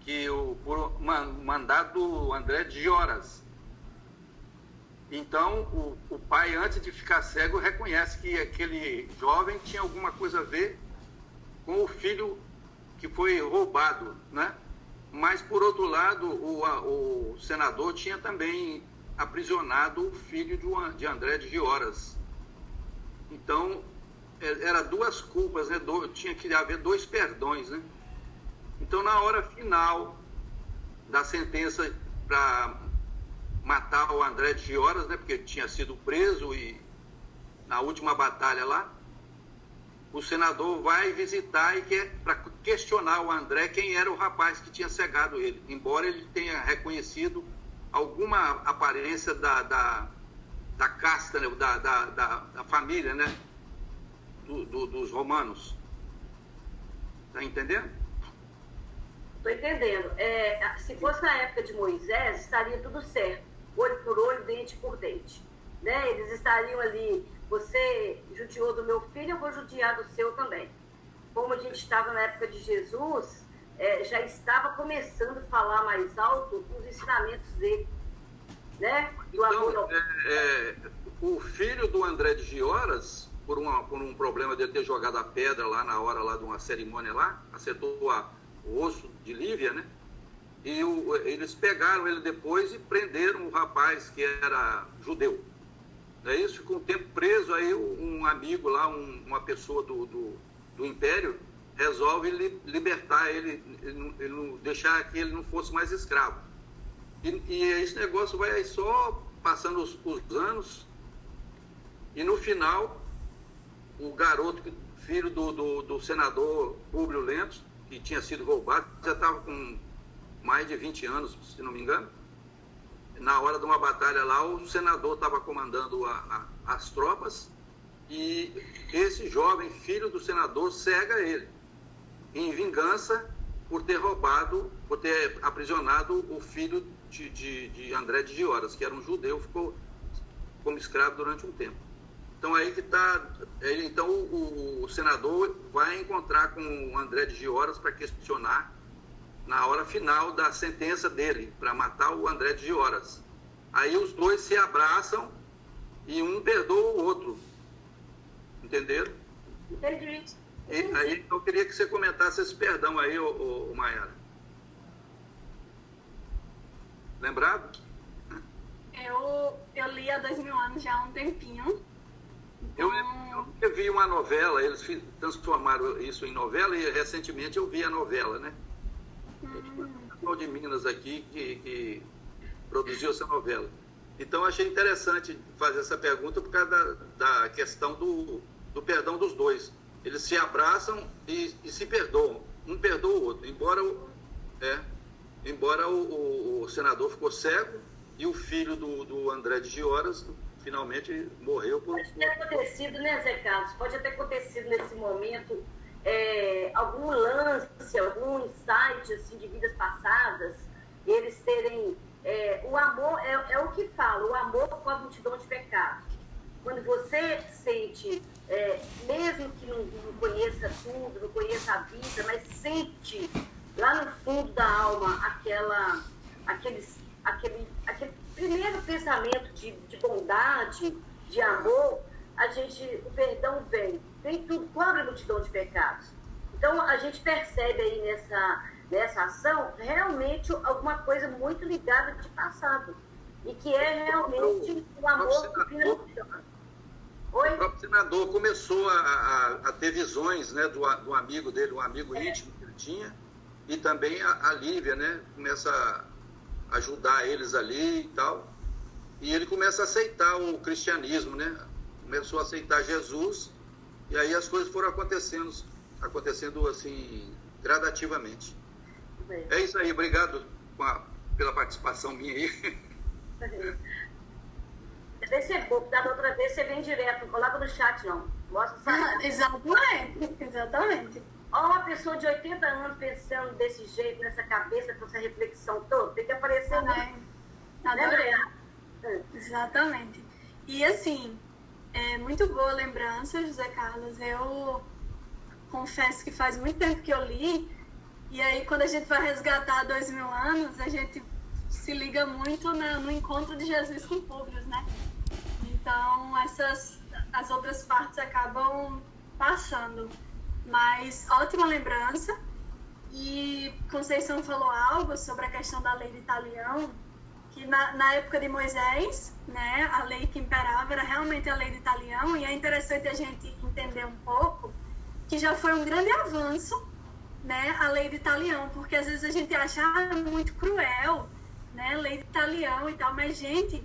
que o, por mandado do André de horas. Então, o, o pai, antes de ficar cego, reconhece que aquele jovem tinha alguma coisa a ver com o filho que foi roubado, né? Mas, por outro lado, o, o senador tinha também aprisionado o filho de, André de Gioras. Então, é, era duas culpas, né? Do, tinha que haver dois perdões, né? Então, na hora final da sentença para matar o André de Gioras, né, porque tinha sido preso e na última batalha lá, o senador vai visitar e quer para questionar o André quem era o rapaz que tinha cegado ele, embora ele tenha reconhecido alguma aparência da, da da casta, né? da, da, da, família, né? Do, do, dos romanos. Tá entendendo? Estou entendendo. É, se fosse na época de Moisés, estaria tudo certo. Olho por olho, dente por dente. Né? Eles estariam ali, você judiou do meu filho, eu vou judiar do seu também. Como a gente estava na época de Jesus, é, já estava começando a falar mais alto os ensinamentos dele. Né? Do então, é, é, o filho do André de Gioras, por, uma, por um problema de ter jogado a pedra lá na hora lá de uma cerimônia lá, acertou a, o osso de Lívia, né? E o, eles pegaram ele depois e prenderam o rapaz que era judeu. É isso, ficou um tempo preso, aí um amigo lá, um, uma pessoa do, do, do, Império, resolve li, libertar ele, ele, ele, deixar que ele não fosse mais escravo. E, e esse negócio vai só passando os, os anos, e no final, o garoto, filho do, do, do senador Públio Lentos, que tinha sido roubado, já estava com mais de 20 anos, se não me engano. Na hora de uma batalha lá, o senador estava comandando a, a, as tropas e esse jovem filho do senador cega ele, em vingança por ter roubado, por ter aprisionado o filho de, de, de André de Gioras, que era um judeu, ficou como escravo durante um tempo. Então aí que está. Então o, o, senador vai encontrar com o André de Gioras para questionar na hora final da sentença dele, para matar o André de Gioras. Aí os dois se abraçam e um perdoa o outro. Entenderam? Entendi. E, aí eu queria que você comentasse esse perdão aí, ô, ô, ô Mayara. Lembrado? Eu, eu li há dois mil anos já há um tempinho. Eu, eu vi uma novela, eles transformaram isso em novela e recentemente eu vi a novela, né? Hum. de Minas aqui que, que, produziu essa novela. Então achei interessante fazer essa pergunta por causa da, da questão do, do perdão dos dois. Eles se abraçam e, e se perdoam. Um perdoa o outro. Embora, é, embora o, o, o senador ficou cego e o filho do, do André de Gioras finalmente morreu por. Pode ter acontecido, né, Zé Carlos? Pode ter acontecido nesse momento é, algum lance, algum insight assim, de vidas passadas, eles terem. É, o amor é, é, o que fala, o amor com a multidão de pecados. Quando você sente, é, mesmo que não, não conheça tudo, não conheça a vida, mas sente lá no fundo da alma aquela, aqueles, aquele, aquele primeiro pensamento de, de bondade, de amor, a gente, o perdão vem. Vem tudo, cobre a multidão de pecados. Então, a gente percebe aí nessa, nessa ação realmente alguma coisa muito ligada de passado. E que é realmente o, amor que vira multidão. Oi? O próprio senador começou a, a, a, ter visões né, do, do amigo dele, um amigo é. íntimo que ele tinha, e também a, a Lívia, né? Começa ajudar eles ali e tal. E ele começa a aceitar o cristianismo, né? Começou a aceitar Jesus e aí as coisas foram acontecendo, acontecendo assim, gradativamente. É isso aí, obrigado a, pela participação minha aí. Ser pouco, da outra vez você vem direto, não coloca no chat não. Mostra ah, exatamente, exatamente. Olha uma pessoa de 80 anos pensando desse jeito, nessa cabeça, com essa reflexão toda, tem que aparecer ah, né? Exatamente. E assim, é muito boa lembrança, José Carlos. Eu confesso que faz muito tempo que eu li, e aí quando a gente vai resgatar dois mil anos, a gente se liga muito no, no encontro de Jesus com Públios, né? Então, essas, as outras partes acabam passando. Mas ótima lembrança. E Conceição falou algo sobre a questão da lei de Italião, que na, na, época de Moisés, né, a lei que imperava era realmente a lei de Italião, e é interessante a gente entender um pouco que já foi um grande avanço né, a lei de Italião, porque às vezes a gente acha ah, muito cruel, né, lei de Italião e tal, mas gente,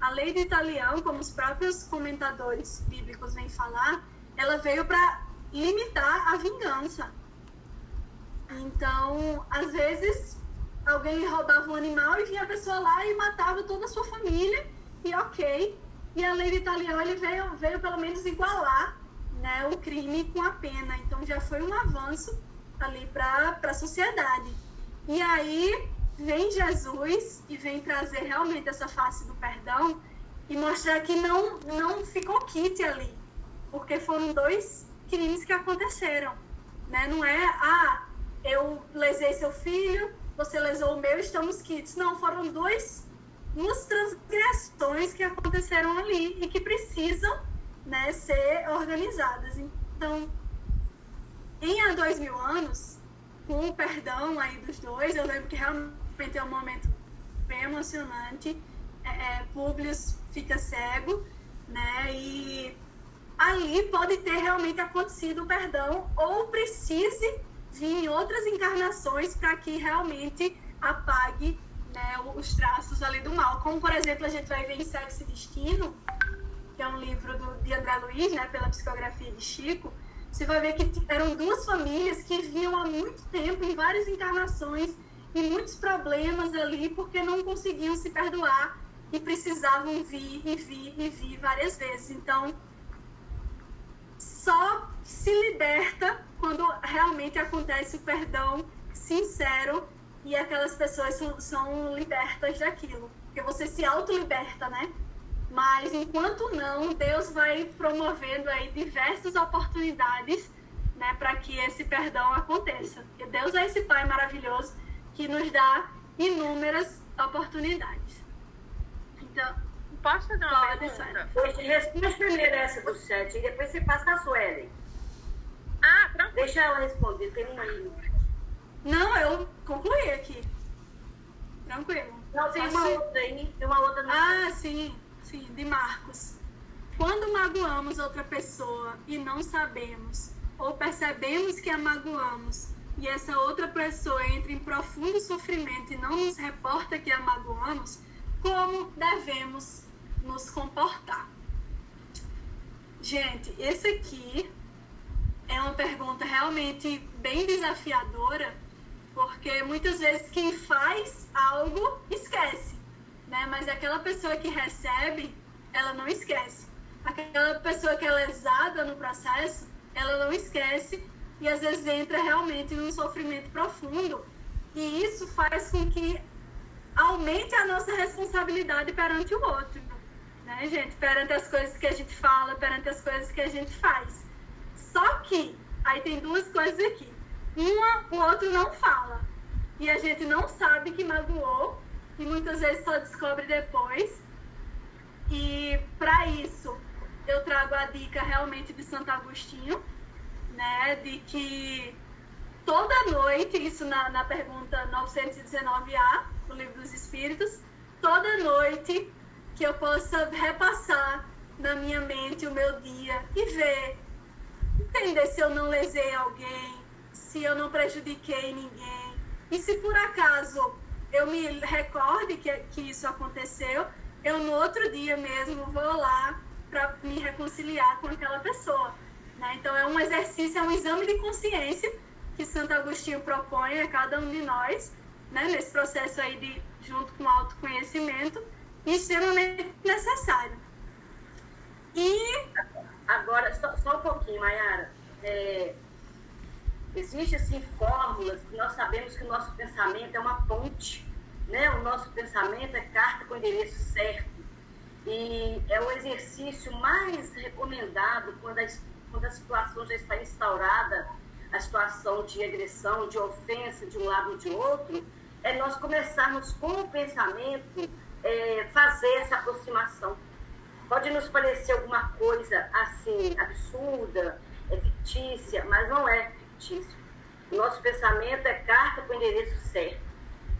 a lei de Italião, como os próprios comentadores bíblicos vêm falar, ela veio para limitar a vingança. Então, às vezes, alguém roubava um animal e vinha a pessoa lá e matava toda a sua família, e ok, e a lei de Italião ele veio, veio pelo menos igualar né, o crime com a pena. Então já foi um avanço ali para a sociedade. E aí vem Jesus e vem trazer realmente essa face do perdão e mostrar que não, não ficou kit ali, porque foram dois crimes que aconteceram. Né? Não é, ah, eu lesei seu filho, você lesou o meu, estamos kits. Não, foram dois, duas transgressões que aconteceram ali e que precisam né, ser organizadas. Então, em há dois mil anos, com o perdão aí dos dois, eu lembro que realmente é um momento bem emocionante. É, é, Publius fica cego, né? E ali pode ter realmente acontecido o perdão ou precise vir em outras encarnações para que realmente apague né, os traços ali do mal. Como, por exemplo, a gente vai ver em Sexo e Destino, que é um livro do, de André Luiz, né, pela psicografia de Chico, você vai ver que eram duas famílias que vinham há muito tempo, em várias encarnações, e muitos problemas ali, porque não conseguiam se perdoar e precisavam vir e vir e vir várias vezes. Então, só se liberta quando realmente acontece o perdão sincero e aquelas pessoas são, são libertas daquilo. Porque você se auto-liberta, né? Mas enquanto não, Deus vai promovendo aí diversas oportunidades né, para que esse perdão aconteça. E Deus é esse Pai maravilhoso que nos dá inúmeras oportunidades. Então, posso fazer uma pode, pergunta? Hoje, responde primeiro essa do chat e depois você passa a Suelen. Ah, tranquilo. Deixa ela responder, tem uma aí. Não, eu concluí aqui. Tranquilo. Não, tem uma outra aí, tem uma outra no Ah, chat. sim. Sim, de Marcos. Quando magoamos outra pessoa e não sabemos, ou percebemos que a magoamos, e essa outra pessoa entra em profundo sofrimento e não nos reporta que a magoamos, como devemos nos comportar? Gente, esse aqui é uma pergunta realmente bem desafiadora, porque muitas vezes quem faz algo esquece né? Mas aquela pessoa que recebe, ela não esquece. Aquela pessoa que é lesada no processo, ela não esquece e às vezes entra realmente num sofrimento profundo. E isso faz com que aumente a nossa responsabilidade perante o outro, né, gente? Perante as coisas que a gente fala, perante as coisas que a gente faz. Só que, aí tem duas coisas aqui. Uma, o outro não fala. E a gente não sabe que magoou e muitas vezes só descobre depois. E para isso, eu trago a dica realmente de Santo Agostinho, né, de que toda noite, isso na, na pergunta 919A do Livro dos Espíritos, toda noite que eu possa repassar na minha mente o meu dia e ver, entender se eu não lesei alguém, se eu não prejudiquei ninguém. E se por acaso eu me recorde que, que isso aconteceu, eu no outro dia mesmo vou lá para me reconciliar com aquela pessoa. Né? Então é um exercício, é um exame de consciência que Santo Agostinho propõe a cada um de nós, né? nesse processo aí de junto com o autoconhecimento, extremamente necessário. E agora, só, só um pouquinho, Mayara. É, Existem, assim, fórmulas que nós sabemos que o nosso pensamento é uma ponte, né? O nosso pensamento é carta com endereço certo. E é o exercício mais recomendado quando a, quando a situação já está instaurada, a situação de agressão, de ofensa de um lado ou de outro, é nós começarmos com o pensamento é, fazer essa aproximação. Pode nos parecer alguma coisa assim absurda, é fictícia, mas não é fictício. O nosso pensamento é carta com o endereço certo.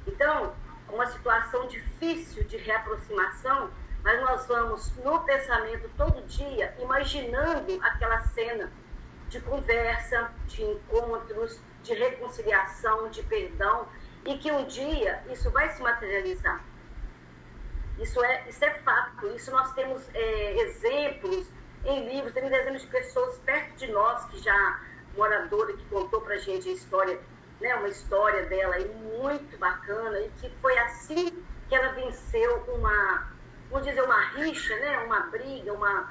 Então, uma situação difícil de reaproximação, mas nós vamos no pensamento todo dia imaginando aquela cena de conversa, de encontros, de reconciliação, de perdão, e que um dia isso vai se materializar. Isso é, isso é fato, isso nós temos é, exemplos em livros, temos exemplos de pessoas perto de nós que já moradora que contou para gente a história, né, uma história dela aí muito bacana e que foi assim que ela venceu uma, vamos dizer, uma rixa, né? uma briga, uma,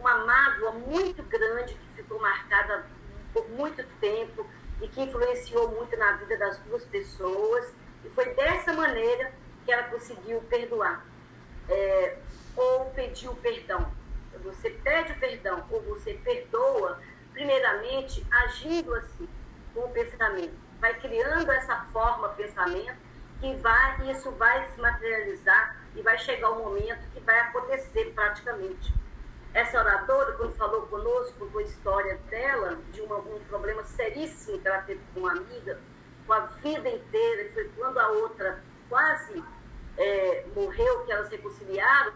uma mágoa muito grande que ficou marcada por muito tempo e que influenciou muito na vida das duas pessoas. E foi dessa maneira que ela conseguiu perdoar. É, ou pediu perdão. Você pede o perdão ou você perdoa, primeiramente agindo assim, com o pensamento. Vai criando essa forma, pensamento, que vai, isso vai se materializar e vai chegar o um momento que vai acontecer praticamente. Essa oradora, quando falou conosco, contou a história dela, de uma, um problema seríssimo que ela teve com uma amiga, com a vida inteira, e foi quando a outra quase é, morreu, que elas reconciliaram,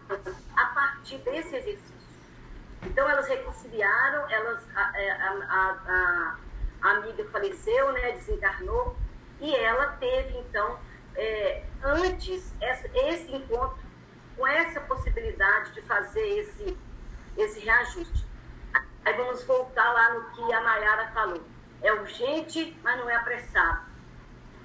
a partir desse exercício. Então, elas reconciliaram, elas, a, é, a, a, a amiga faleceu, né, desencarnou, e ela teve, então, é, antes, essa, esse encontro com essa possibilidade de fazer esse esse reajuste. Aí vamos voltar lá no que a Mayara falou. É urgente, mas não é apressado.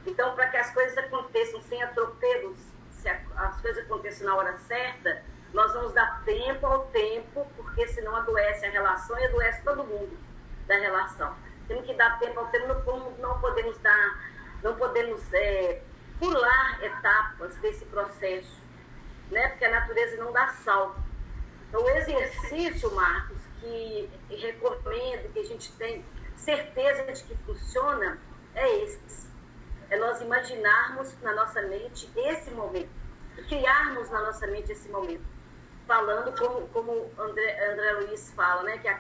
Então, para que as coisas aconteçam sem atropelos, se as coisas aconteçam na hora certa, nós vamos dar tempo ao tempo, porque senão adoece a relação e adoece todo mundo da relação. Temos que dar tempo ao tempo, não, não podemos dar, não podemos é, pular etapas desse processo, né? porque a natureza não dá salto. Então, o exercício, Marcos, que recomendo, que a gente tem certeza de que funciona, é esse. É nós imaginarmos na nossa mente esse momento, criarmos na nossa mente esse momento. Falando como, como André, André Luiz fala, né, que, a,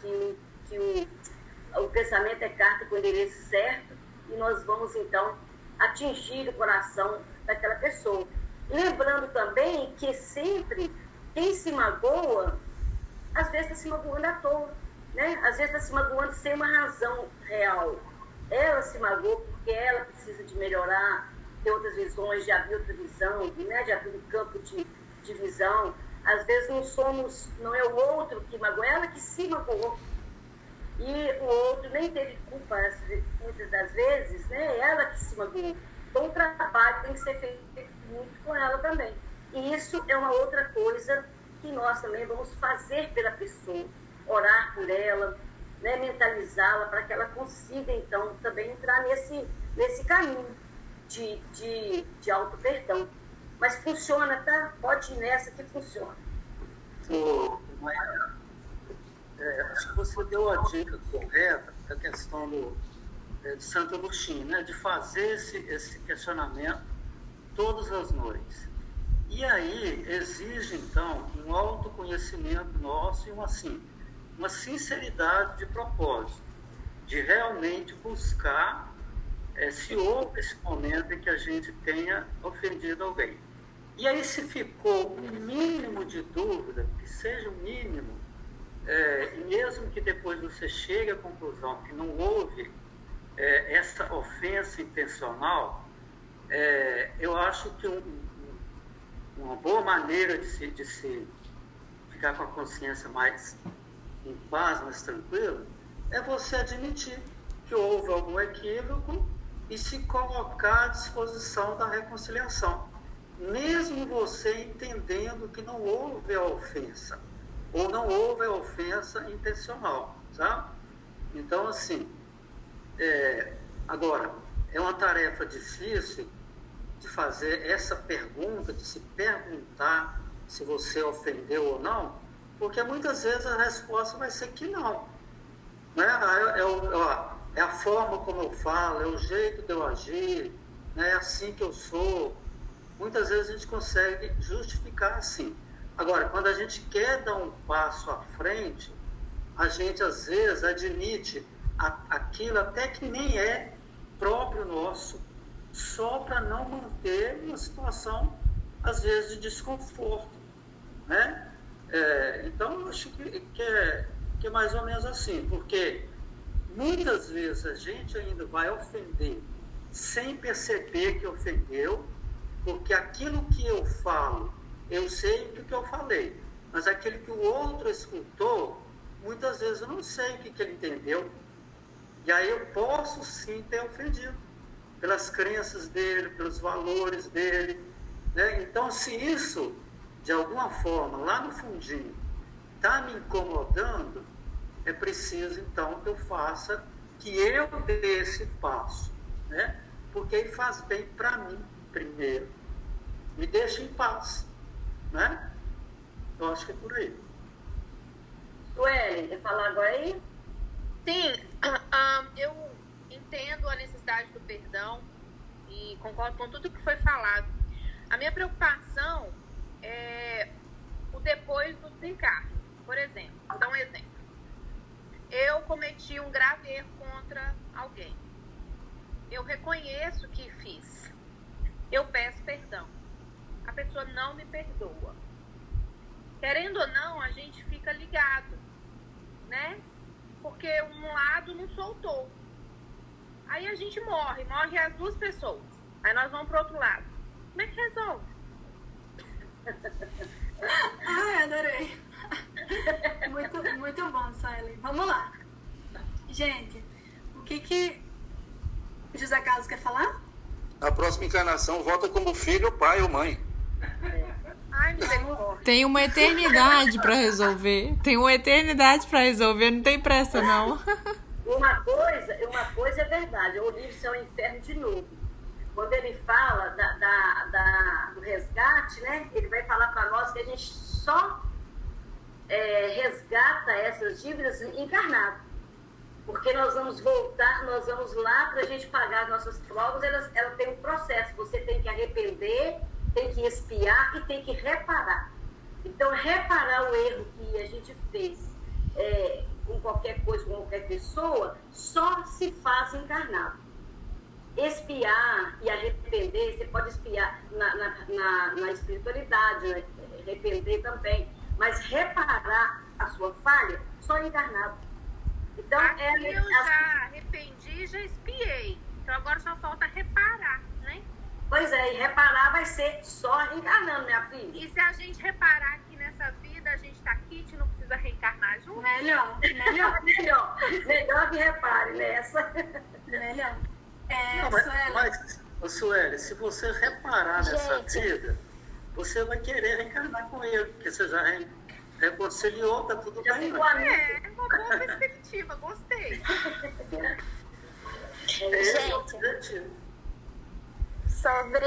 que, que o, o pensamento é carta com o endereço certo, e nós vamos então atingir o coração daquela pessoa. Lembrando também que sempre quem se magoa, às vezes está se magoando à toa, né? Às vezes está se magoando sem uma razão real. Ela se magoou porque ela precisa de melhorar, ter outras visões, de abrir outra visão, né? de abrir um campo de, de visão. Às vezes não somos, não é o outro que magoou, é ela que se magoou. E o outro nem teve culpa, muitas das vezes, né? Ela que se magoou. Então o trabalho tem que ser feito muito com ela também. E isso é uma outra coisa que nós também vamos fazer pela pessoa, orar por ela, né, mentalizá-la para que ela consiga, então, também entrar nesse, nesse caminho de, de, de auto-perdão. Mas funciona, tá? Pode ir nessa que funciona. Ô, é, acho que você deu a dica correta da questão do, é, de Santo Agostinho, né? de fazer esse, esse questionamento todas as noites. E aí exige, então, um autoconhecimento nosso e uma, assim, uma sinceridade de propósito, de realmente buscar é, se houve esse momento em que a gente tenha ofendido alguém. E aí, se ficou um mínimo de dúvida, que seja o mínimo, é, e mesmo que depois você chegue à conclusão que não houve é, essa ofensa intencional, é, eu acho que um, uma boa maneira de se, de se ficar com a consciência mais em paz, mais tranquila, é você admitir que houve algum equívoco e se colocar à disposição da reconciliação. Mesmo você entendendo que não houve a ofensa, ou não houve ofensa intencional, sabe? Então, assim, é, agora, é uma tarefa difícil de fazer essa pergunta, de se perguntar se você ofendeu ou não, porque muitas vezes a resposta vai ser que não. Né? É, é, é a forma como eu falo, é o jeito de eu agir, né? é assim que eu sou. Muitas vezes a gente consegue justificar assim. Agora, quando a gente quer dar um passo à frente, a gente às vezes admite aquilo até que nem é próprio nosso, só para não manter uma situação, às vezes, de desconforto. Né? É, então, acho que, que, é, que é mais ou menos assim, porque muitas vezes a gente ainda vai ofender sem perceber que ofendeu, porque aquilo que eu falo, eu sei o que eu falei, mas aquele que o outro escutou, muitas vezes eu não sei o que, que ele entendeu. E aí eu posso sim ter ofendido pelas crenças dele, pelos valores dele. Né? Então, se isso de alguma forma, lá no fundinho, está me incomodando, é preciso então que eu faça, que eu dê esse passo, né? Porque faz bem para mim primeiro. Me deixa em paz, né? Eu acho que é por aí. Sueli, quer falar agora aí? Sim, um, eu entendo a necessidade do perdão e concordo com tudo que foi falado. A minha preocupação é o depois do desencarne. Por exemplo, vou dar um exemplo. Eu cometi um grave erro contra alguém. Eu reconheço que fiz. Eu peço perdão. A pessoa não me perdoa. Querendo ou não, a gente fica ligado, né? Porque um lado não soltou. Aí a gente morre, morre as duas pessoas. Aí nós vamos pro outro lado. Como é que resolve? Ai, adorei. Muito, muito bom, Suelen. Vamos lá. Gente, o que que José Carlos quer falar? Na próxima encarnação, volta como filho, pai ou mãe. Ai. Tem uma eternidade para resolver. Tem uma eternidade para resolver, não tem pressa não. Uma coisa, uma coisa é verdade, o livro Céu e Inferno de novo. Quando ele fala da, da, da- do resgate, né? Ele vai falar para nós que a gente só é, resgata essas dívidas encarnado. Porque nós vamos voltar, nós vamos lá para a gente pagar as nossas provas, ela, ela tem um processo. Você tem que arrepender, tem que expiar e tem que reparar. Então, reparar o erro que a gente fez é, com qualquer coisa, com qualquer pessoa, só se faz encarnado. Espiar e arrepender, você pode espiar na, na, na, na espiritualidade, né? arrepender também, mas reparar a sua falha só encarnado. Então, Aqui é, eu já arrependi e já espiei. Então agora só falta reparar? Pois é, e reparar vai ser só encarnando, minha filha. E se a gente reparar aqui nessa vida, a gente tá aqui, a gente não precisa reencarnar junto. Melhor, melhor, melhor, melhor que repare nessa. melhor. É, Não, mas, Suelen, mas ô, Sueli, se você reparar nessa Gente. vida, você vai querer reencarnar com ele, porque você já re- reconciliou, tá tudo Já bem. ficou né? É, uma boa perspectiva, gostei. Esse é o Gente. objetivo. Sobre,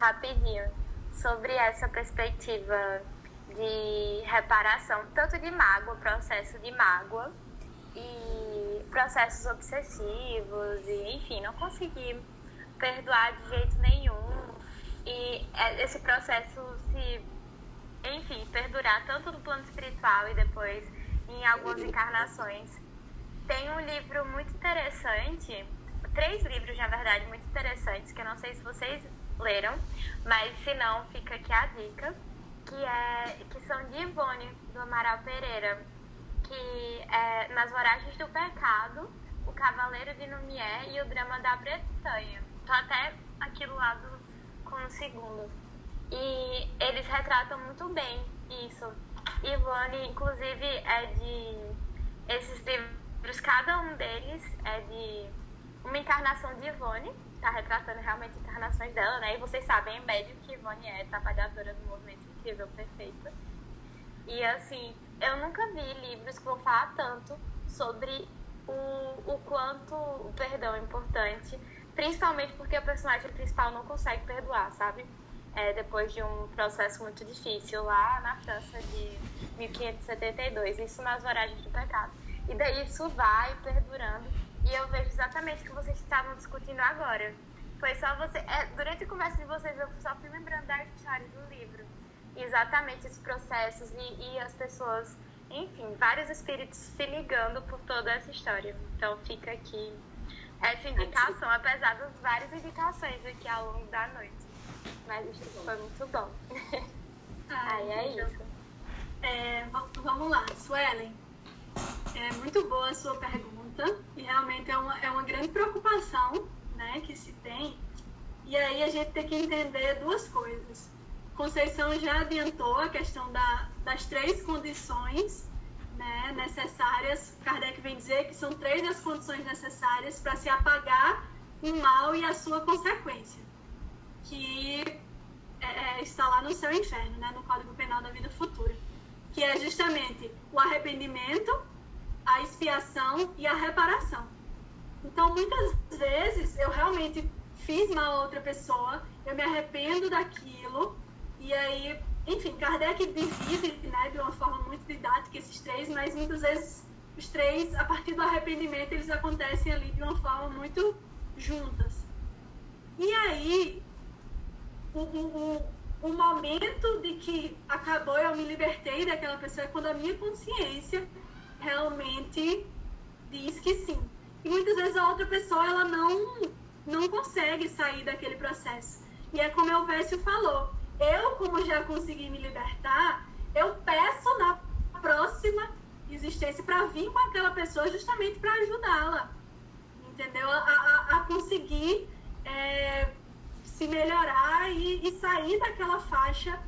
rapidinho, sobre essa perspectiva de reparação, tanto de mágoa, processo de mágoa e processos obsessivos e, enfim, não conseguir perdoar de jeito nenhum e é- esse processo se, enfim, perdurar tanto no plano espiritual e depois em algumas encarnações. Tem um livro muito interessante, três livros, na verdade, muito interessantes, que eu não sei se vocês leram, mas se não, fica aqui a dica, que, é, que são de Ivone, do Amaral Pereira, que é Nas Voragens do Pecado, O Cavaleiro de Numier e O Drama da Bretanha. Tô até aqui do lado com o segundo. E eles retratam muito bem isso. Ivone, inclusive, é de. Esses livros, cada um deles é de uma encarnação de Ivone, tá retratando realmente encarnações dela, né? E vocês sabem, em médio, que Ivone é trabalhadora do movimento incrível, perfeita. E assim, eu nunca vi livros que vão falar tanto sobre o, o quanto o perdão é importante, principalmente porque o personagem principal não consegue perdoar, sabe? É, depois de um processo muito difícil lá na França de 1572, isso nas Voragens do Pecado. E daí isso vai perdurando. E eu vejo exatamente o que vocês estavam discutindo agora. Foi só você. é, durante a conversa de vocês, eu só fui lembrando da história do livro. E exatamente esses processos e, e as pessoas, enfim, vários espíritos se ligando por toda essa história. Então fica aqui essa indicação, apesar das várias indicações aqui ao longo da noite. Mas isso foi muito bom. Aí é isso. É, va- vamos lá, Suelen. É muito boa a sua pergunta e realmente é uma, é uma grande preocupação né, que se tem. E aí a gente tem que entender duas coisas. Conceição já adiantou a questão da, das três condições né, necessárias. Kardec vem dizer que são três das condições necessárias para se apagar o mal e a sua consequência. Que é, é, está lá no e inferno, né, no Código Penal da Vida Futura, que é justamente o arrependimento, a expiação e a reparação. Então, muitas vezes, eu realmente fiz mal a outra pessoa, eu me arrependo daquilo, e aí, enfim, Kardec divide né, de uma forma muito didática esses três, mas muitas vezes os três, a partir do arrependimento, eles acontecem ali de uma forma muito juntas. E aí, o, o, o momento de que acabou, eu me libertei daquela pessoa, é quando a minha consciência realmente diz que sim. E muitas vezes a outra pessoa, ela não, não consegue sair daquele processo. E é como o Vécio falou, eu, como já consegui me libertar, eu peço na próxima existência para vir com aquela pessoa justamente para ajudá-la, entendeu? A, a, a conseguir é, se melhorar e, e sair daquela faixa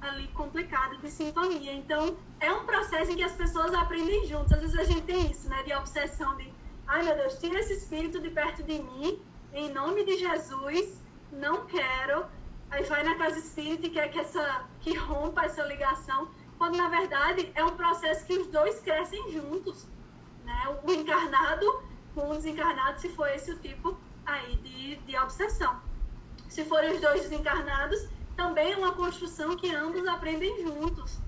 ali complicada de sintonia. Então, é um processo em que as pessoas aprendem juntas. Às vezes a gente tem isso, né? De obsessão de, ai meu Deus, tira esse espírito de perto de mim, em nome de Jesus, não quero. Aí vai na casa espírita e quer que, essa, que rompa essa ligação, quando na verdade é um processo que os dois crescem juntos. Né? O encarnado com o desencarnado, se for esse o tipo aí de, de obsessão. Se forem os dois desencarnados, também é uma construção que ambos aprendem juntos.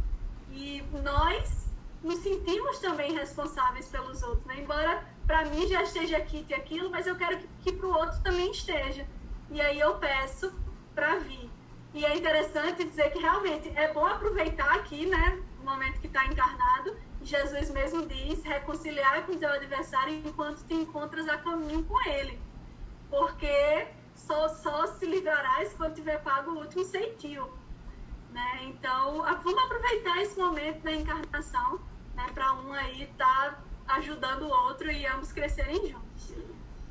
E nós nos sentimos também responsáveis pelos outros, né? Embora para mim já esteja aqui e aquilo, mas eu quero que, que para o outro também esteja. E aí eu peço para vir. E é interessante dizer que realmente é bom aproveitar aqui, né? O momento que está encarnado. Jesus mesmo diz: reconciliar com teu adversário enquanto te encontras a caminho com ele porque só, só se livrarás quando tiver pago o último centio. Né? Então, vamos aproveitar esse momento da encarnação né, para um aí estar tá ajudando o outro e ambos crescerem juntos.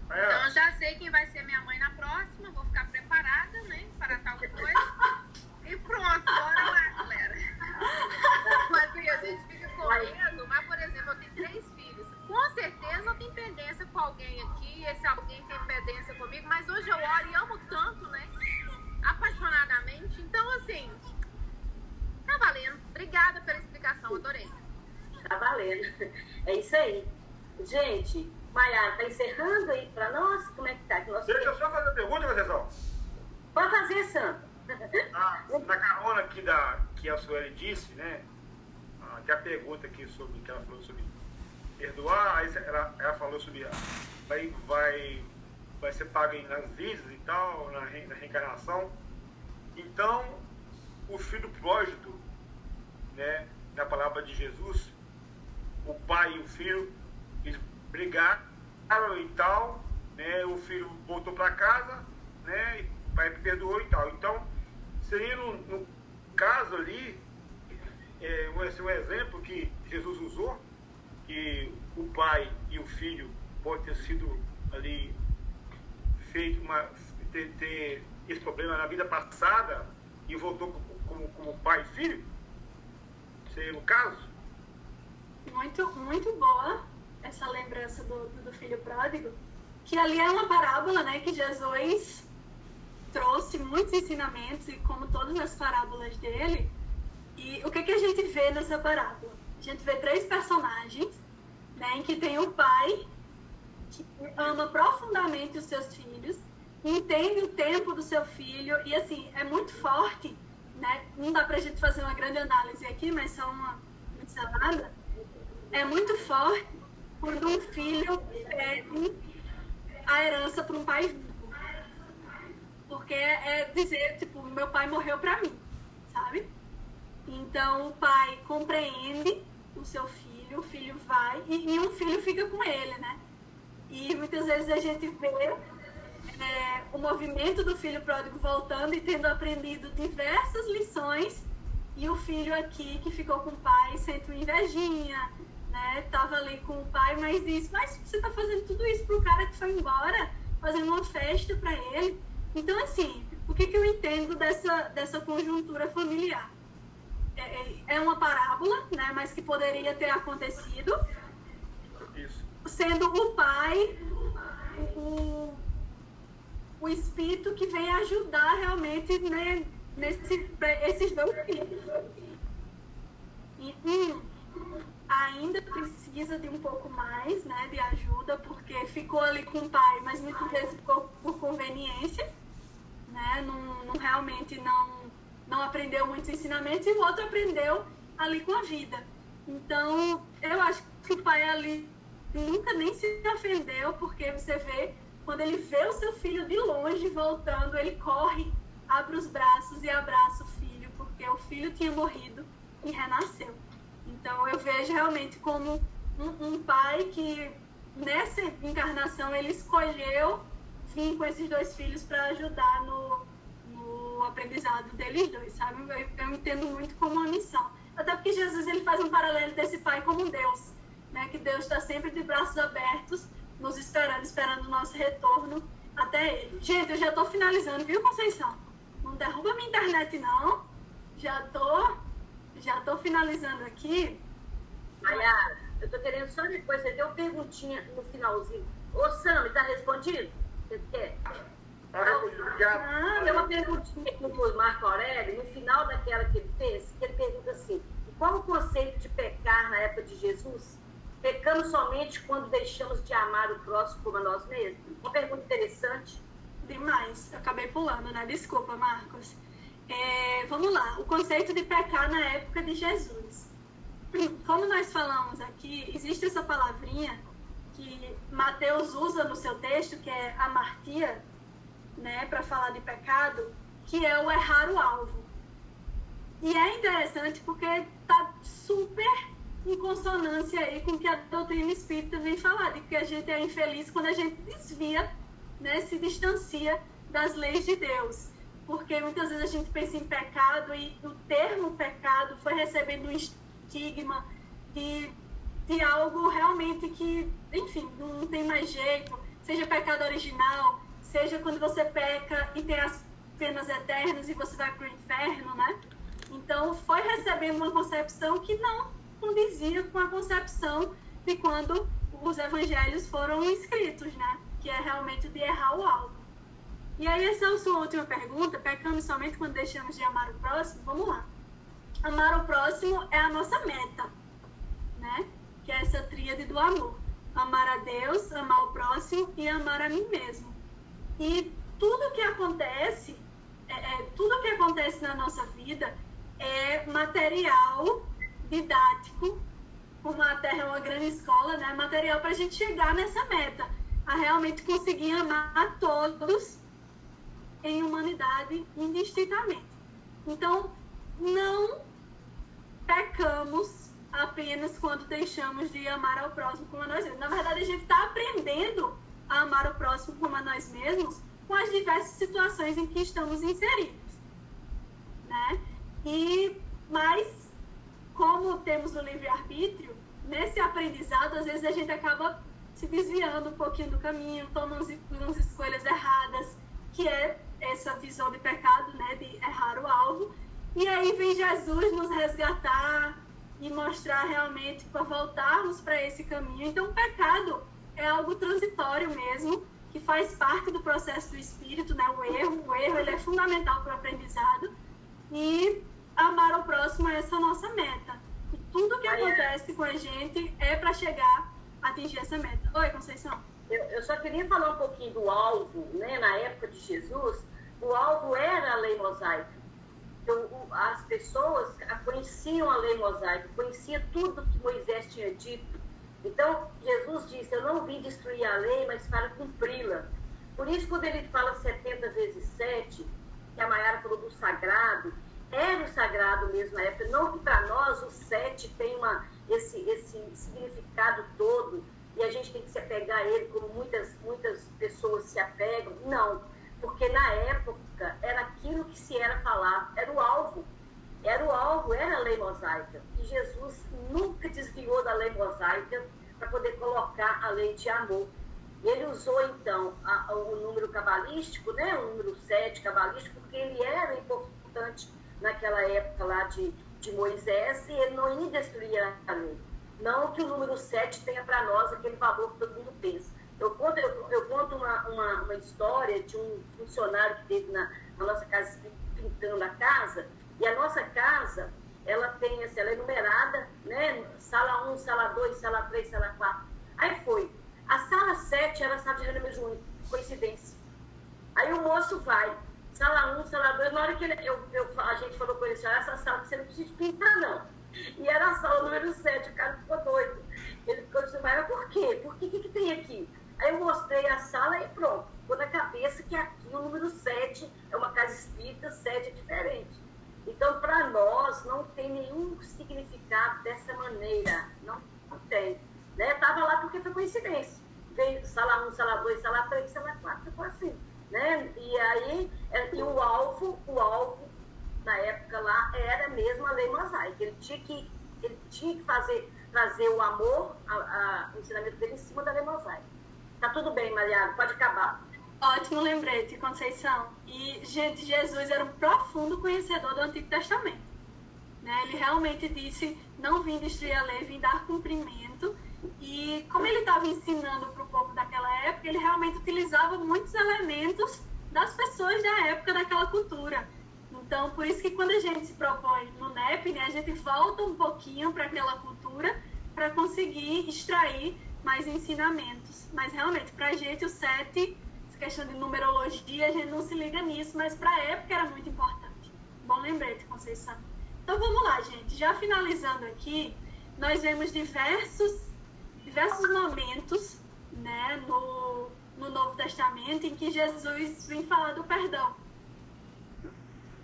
Então, já sei quem vai ser minha mãe na próxima, vou ficar preparada né, para tal coisa. e pronto, bora lá, galera. Mas a gente fica correndo, mas, por exemplo, eu tenho três filhos. Com certeza eu tenho pendência com alguém aqui, esse alguém tem pendência comigo, mas hoje eu oro e amo tanto, né? Apaixonadamente. Então, assim, tá valendo. Obrigada pela explicação, adorei. Tá valendo. É isso aí. Gente, Maiara, tá encerrando aí pra nós? Como é que tá? Que Deixa eu só fazer uma pergunta, Conceição. Pode fazer, Santo. Ah, na carona aqui da, que a Sueli disse, né? Ah, que a pergunta aqui sobre que ela falou sobre perdoar, aí ela, ela falou sobre a, vai, vai, vai ser pago nas vidas e tal, na, re, na reencarnação. Então, o filho pródigo, né, na palavra de Jesus, o pai e o filho, eles brigaram e tal, né, o filho voltou para casa, né, o pai perdoou e tal. Então, seria no, no caso ali, é, um exemplo que Jesus usou, que o pai e o filho pode ter sido ali feito uma ter, ter esse problema na vida passada e voltou como, como pai e filho? Seria o caso? Muito, muito boa essa lembrança do, do filho pródigo, que ali é uma parábola, né, que Jesus trouxe muitos ensinamentos, e como todas as parábolas dele. E o que, que a gente vê nessa parábola? A gente vê três personagens, né, em que tem o pai, que ama profundamente os seus filhos, entende o tempo do seu filho, e assim, é muito forte, né? Não dá pra gente fazer uma grande análise aqui, mas só uma pincelada. É muito forte quando um filho pede a herança para um pai vivo. Porque é dizer, tipo, meu pai morreu para mim, sabe? Então o pai compreende o seu filho, o filho vai e, e um filho fica com ele, né? E muitas vezes a gente vê é, o movimento do filho pródigo voltando e tendo aprendido diversas lições e o filho aqui que ficou com o pai sente uma invejinha, né? Tava ali com o pai, mas disse, mas você tá fazendo tudo isso pro cara que foi embora, fazendo uma festa para ele. Então, assim, o que, que eu entendo dessa, dessa conjuntura familiar? É, é, uma parábola, né, mas que poderia ter acontecido, Isso. sendo o pai o, o espírito que vem ajudar realmente, né, nesse, esses dois filhos. E um ainda precisa de um pouco mais né, de ajuda, porque ficou ali com o pai, mas muitas vezes ficou por conveniência, né? não, não realmente não, não aprendeu muitos ensinamentos, e o outro aprendeu ali com a vida. Então, eu acho que o pai ali nunca nem se ofendeu, porque você vê, quando ele vê o seu filho de longe voltando, ele corre, abre os braços e abraça o filho, porque o filho tinha morrido e renasceu. Então eu vejo realmente como um, um pai que nessa encarnação ele escolheu vir com esses dois filhos para ajudar no, no aprendizado deles dois, sabe? Eu, eu, entendo muito como uma missão. Até porque Jesus ele faz um paralelo desse pai como um Deus, né? Que Deus está sempre de braços abertos, nos esperando, esperando o nosso retorno até ele. Gente, eu já estou finalizando, viu, Conceição? Não derruba minha internet, não. Já estou já estou finalizando aqui. Maiara, eu estou querendo só depois, você deu perguntinha no finalzinho. Ô, Sam, está respondido? Você quer? Ah, tem uma perguntinha do Marco Aurélio, no final daquela que ele fez, que ele pergunta assim, qual o conceito de pecar na época de Jesus? Pecamos somente quando deixamos de amar o próximo como a nós mesmos? Uma pergunta interessante. Demais. Eu acabei pulando, né? Desculpa, Marcos. É, vamos lá, o conceito de pecar na época de Jesus. Como nós falamos aqui, existe essa palavrinha que Mateus usa no seu texto, que é amartia, né, para falar de pecado, que é o errar o alvo. E é interessante porque está super em consonância aí com o que a doutrina espírita vem falar, de que a gente é infeliz quando a gente desvia, né, se distancia das leis de Deus porque muitas vezes a gente pensa em pecado e o termo pecado foi recebendo um estigma de, de algo realmente que, enfim, não tem mais jeito, seja pecado original, seja quando você peca e tem as penas eternas e você vai para o inferno, né? Então, foi recebendo uma concepção que não condizia com a concepção de quando os evangelhos foram escritos, né? Que é realmente de errar o alvo. E aí, essa é a sua última pergunta, pecamos somente quando deixamos de amar o próximo? Vamos lá. Amar o próximo é a nossa meta, né? Que é essa tríade do amor. Amar a Deus, amar o próximo e amar a mim mesmo. E tudo que acontece, é, é, tudo que acontece na nossa vida é material didático, como a Terra é uma grande escola, né? Material para a gente chegar nessa meta, a realmente conseguir amar a todos em humanidade indistintamente. Então, não pecamos apenas quando deixamos de amar ao próximo como nós mesmos. Na verdade, a gente está aprendendo a amar o próximo como a nós mesmos com as diversas situações em que estamos inseridos. Né? E, mas, como temos o livre-arbítrio, nesse aprendizado, às vezes a gente acaba se desviando um pouquinho do caminho, tomando umas escolhas erradas, que é essa visão de pecado, né, de errar o alvo. E aí vem Jesus nos resgatar e mostrar realmente para voltarmos para esse caminho. Então, o pecado é algo transitório mesmo, que faz parte do processo do espírito, né? O erro, o erro ele é fundamental para o aprendizado. E amar o próximo é essa nossa meta. E tudo que acontece com a gente é para chegar a atingir essa meta. Oi, Conceição. Eu, eu, só queria falar um pouquinho do alvo, né? Na época de Jesus, o alvo era a lei mosaica. Então, as pessoas conheciam a lei mosaica, conheciam tudo que Moisés tinha dito. Então, Jesus disse: Eu não vim destruir a lei, mas para cumpri-la. Por isso, quando ele fala 70 vezes 7, que a Mayara falou do sagrado, era o sagrado mesmo na época. Não que para nós o 7 tem uma, esse, esse significado todo e a gente tem que se apegar a ele como muitas, muitas pessoas se apegam. Não, porque na época era aquilo que se era falar, era o alvo. Era o alvo, era a lei mosaica. E Jesus nunca desviou da lei mosaica para poder colocar a lei de amor. E ele usou então a, o número cabalístico, né, o número 7 cabalístico, porque ele era importante naquela época lá de, de Moisés e ele não ia destruir a lei. Não que o número 7 tenha para nós aquele valor que todo mundo pensa. Eu conto, eu, eu conto uma, uma, uma, história de um funcionário que teve na, na nossa casa pintando a casa, e a nossa casa, ela tem, assim, ela é numerada, né? Sala 1, sala 2, sala 3, sala 4. Aí foi. A sala 7 era a sala de reunião junho, coincidência. Aí o moço vai, sala 1, sala 2, na hora que ele, eu, eu, a gente falou com ele, assim, essa sala você não precisa pintar, não. E era a sala número 7, o cara ficou doido. Ele ficou dizendo, mas por quê? Por que, que, que tem aqui? Aí eu mostrei a sala e pronto. Ficou na cabeça que aqui o número 7 é uma casa espírita, 7 é diferente. Então, para nós, não tem nenhum significado dessa maneira. Não, não tem. Estava né? lá porque foi coincidência. Veio sala 1, sala 2, sala 3, sala 4, ficou assim. Né? E aí, é, e o alvo, o alvo, na época lá, era mesmo a lei mosaica. Ele tinha que, ele tinha que fazer, trazer o amor, a, a, o ensinamento dele em cima da lei mosaica. Tá tudo bem, Mariana, pode acabar. Ótimo lembrete, Conceição. E, Jesus era um profundo conhecedor do Antigo Testamento. Né? Ele realmente disse: Não vim destruir a lei, vim dar cumprimento. E, como ele estava ensinando para o povo daquela época, ele realmente utilizava muitos elementos das pessoas da época, daquela cultura. Então, por isso que quando a gente se propõe no NEP, né, a gente volta um pouquinho para aquela cultura para conseguir extrair mais ensinamentos. Mas, realmente, para a gente, o sete questão de numerologia, a gente não se liga nisso, mas para a época era muito importante. Bom lembrete, Conceição. Então vamos lá, gente. Já finalizando aqui, nós vemos diversos, diversos momentos né, no, no Novo Testamento em que Jesus vem falar do perdão.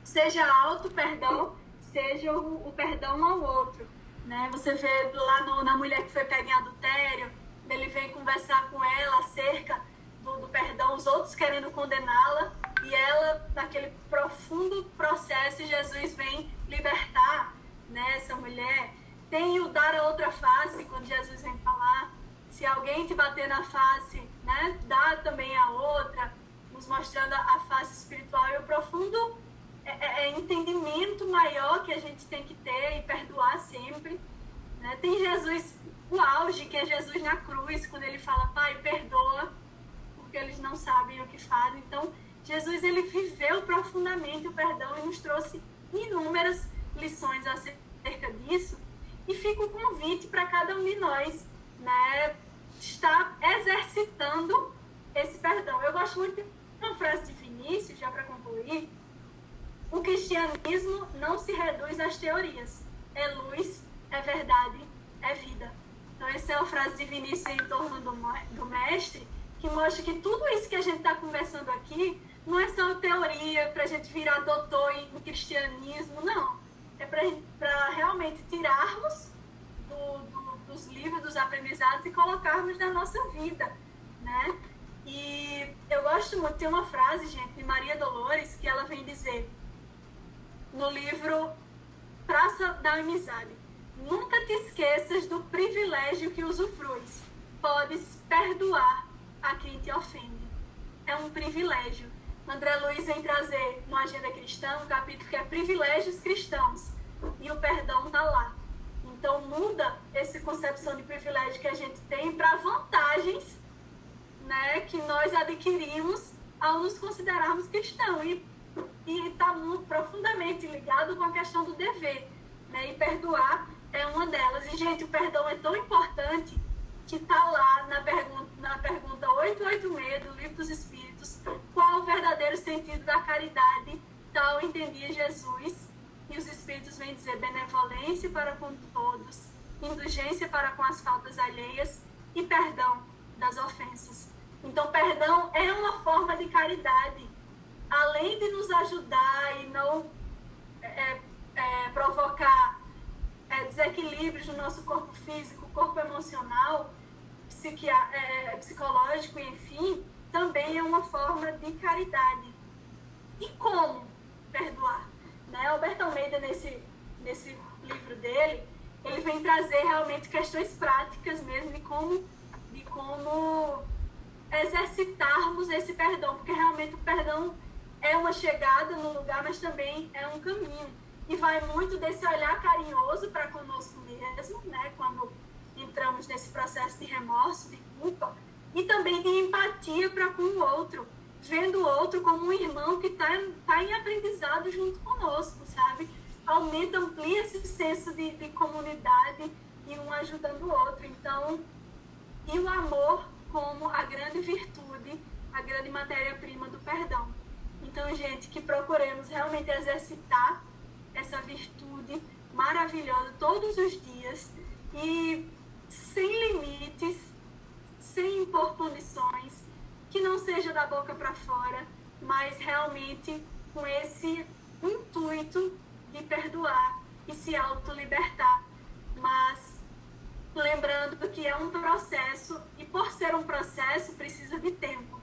Seja alto perdão, seja o, o perdão ao outro. Né? Você vê lá no, na mulher que foi pega em adultério, ele vem conversar com ela acerca do, do perdão, os outros querendo condená-la, e ela, naquele profundo processo, Jesus vem libertar né, essa mulher. Tem o dar a outra face, quando Jesus vem falar. Se alguém te bater na face, né, dá também a outra, nos mostrando a face espiritual e o profundo é, é, é entendimento maior que a gente tem que ter e perdoar sempre. Né? Tem Jesus, o auge, que é Jesus na cruz, quando ele fala, Pai, perdoa porque eles não sabem o que fazem. Então, Jesus ele viveu profundamente o perdão e nos trouxe inúmeras lições acerca disso. E fica o convite para cada um de nós, né, estar exercitando esse perdão. Eu gosto muito de uma frase de Vinícius, já para concluir. O cristianismo não se reduz às teorias. É luz, é verdade, é vida. Então, essa é a frase de Vinícius em torno do, do mestre que mostra que tudo isso que a gente está conversando aqui não é só teoria para a gente virar doutor em, cristianismo, não. É para realmente tirarmos do, do, dos livros, dos aprendizados e colocarmos na nossa vida, né? E eu gosto muito, tem uma frase, gente, de Maria Dolores, que ela vem dizer no livro Praça da Amizade. Nunca te esqueças do privilégio que usufruis. Podes perdoar a quem te ofende. É um privilégio. André Luiz vem trazer no Agenda Cristã um capítulo que é Privilégios Cristãos. E o perdão está lá. Então muda essa concepção de privilégio que a gente tem para vantagens né, que nós adquirimos ao nos considerarmos cristãos. E está profundamente ligado com a questão do dever. Né, e perdoar é uma delas. E, gente, o perdão é tão importante que está lá na pergunta, na pergunta 886 do Livro dos Espíritos, qual o verdadeiro sentido da caridade, tal entendia Jesus. E os Espíritos vêm dizer benevolência para com todos, indulgência para com as faltas alheias e perdão das ofensas. Então, perdão é uma forma de caridade. Além de nos ajudar e não é, é, provocar é, desequilíbrios no nosso corpo físico, corpo emocional, é, psicológico, enfim, também é uma forma de caridade. E como perdoar? Né? Alberto Almeida, nesse, nesse livro dele, ele vem trazer realmente questões práticas mesmo de como, de como exercitarmos esse perdão, porque realmente o perdão é uma chegada no lugar, mas também é um caminho. E vai muito desse olhar carinhoso para conosco mesmo, né? Quando entramos nesse processo de remorso, de culpa, e também de empatia para com o outro. vendo o outro como um irmão que está tá em aprendizado junto conosco, sabe? Aumenta, amplia esse senso de, de comunidade e um ajudando o outro. Então, e o amor como a grande virtude, a grande matéria-prima do perdão. Então, gente, que procuremos realmente exercitar essa virtude maravilhosa todos os dias e sem limites, sem impor punições, que não seja da boca para fora, mas realmente com esse intuito de perdoar e se auto-libertar. Mas lembrando que é um processo e por ser um processo precisa de tempo.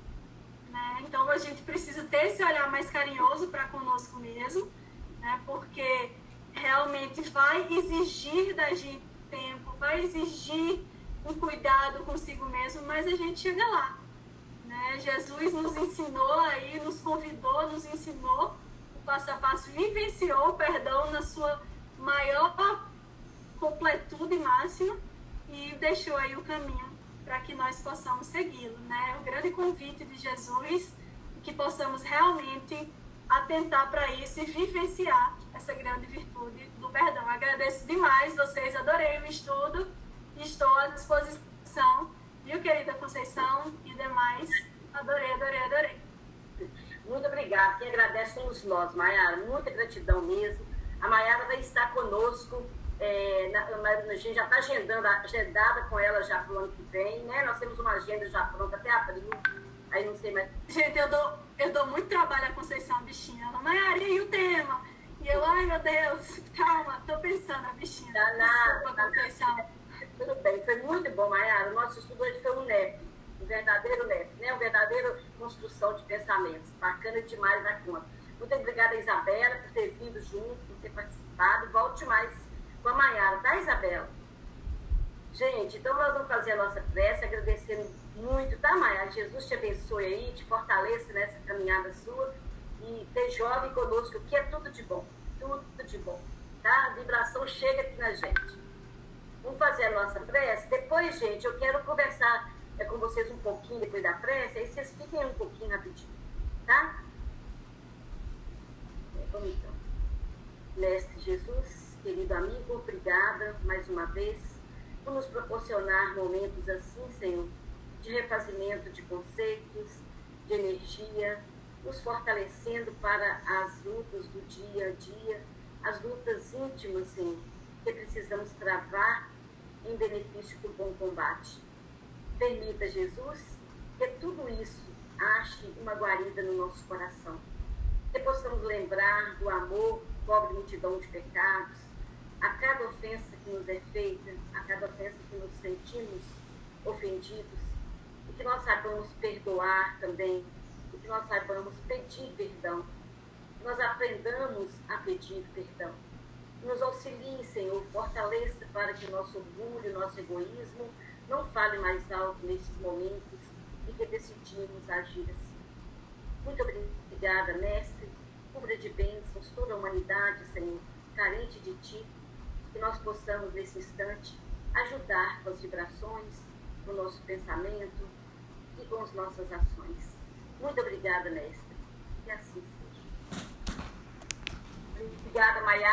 Né? Então a gente precisa ter esse olhar mais carinhoso para conosco mesmo, né? porque realmente vai exigir da gente vai exigir um cuidado consigo mesmo, mas a gente chega lá. Né? Jesus nos ensinou aí, nos convidou, nos ensinou o passo a passo, vivenciou o perdão na sua maior completude máxima e deixou aí o caminho para que nós possamos segui-lo, né? O grande convite de Jesus que possamos realmente atentar para isso e vivenciar essa grande virtude do perdão. Agradeço demais vocês, adorei o estudo estou à disposição, viu, querida Conceição e demais. Adorei, adorei, adorei. Muito obrigada. Quem agradece somos nós, Maiara. Muita gratidão mesmo. A Maiara vai estar conosco é, na, a gente já está agendando, agendada com ela já para o ano que vem, né? Nós temos uma agenda já pronta até abril. Aí não sei mais. Gente, eu dou, eu dou muito trabalho à Conceição, bichinha. Ela, Maria, e o tema? E eu, ai meu Deus, calma, tô pensando, a bichinha. Tá nada, tá Conceição. Tudo bem, foi muito bom, Mayara. O nosso estudo hoje foi um NEP, um verdadeiro NEP, né? Um verdadeiro construção de pensamentos. Bacana demais da conta. Muito obrigada, Isabela, por ter vindo junto, por ter participado. Volte mais com a Maiara, tá, Isabela? Gente, então nós vamos fazer a nossa prece, agradecendo muito, tá, Maiara? Jesus te abençoe aí, te fortaleça nessa caminhada sua e ter jovem conosco, que é tudo de bom, tudo de bom, tá? A vibração chega aqui na gente. Vamos fazer a nossa prece? Depois, gente, eu quero conversar é, com vocês um pouquinho depois da prece, aí vocês fiquem um pouquinho rapidinho, tá? É, vamos então. Mestre Jesus, Querido amigo, obrigada mais uma vez por nos proporcionar momentos assim, Senhor, de refazimento de conceitos, de energia, nos fortalecendo para as lutas do dia a dia, as lutas íntimas, Senhor, que precisamos travar em benefício do bom combate. Permita, Jesus, que tudo isso ache uma guarida no nosso coração. Que possamos lembrar do amor, pobre multidão de pecados, a cada ofensa que nos é feita, a cada ofensa que nos sentimos ofendidos, que nós saibamos perdoar também, e que nós saibamos pedir perdão, que nós aprendamos a pedir perdão. Nos auxilie, Senhor, fortaleça para que nosso orgulho, nosso egoísmo não fale mais alto nesses momentos em que decidimos agir assim. Muito obrigada, Mestre. Cubra de bênçãos toda a humanidade, Senhor, carente de Ti, que nós possamos, nesse instante, ajudar com as vibrações, com o nosso pensamento e com as nossas ações. Muito obrigada, mestre. Que assim seja. Obrigada, Maia.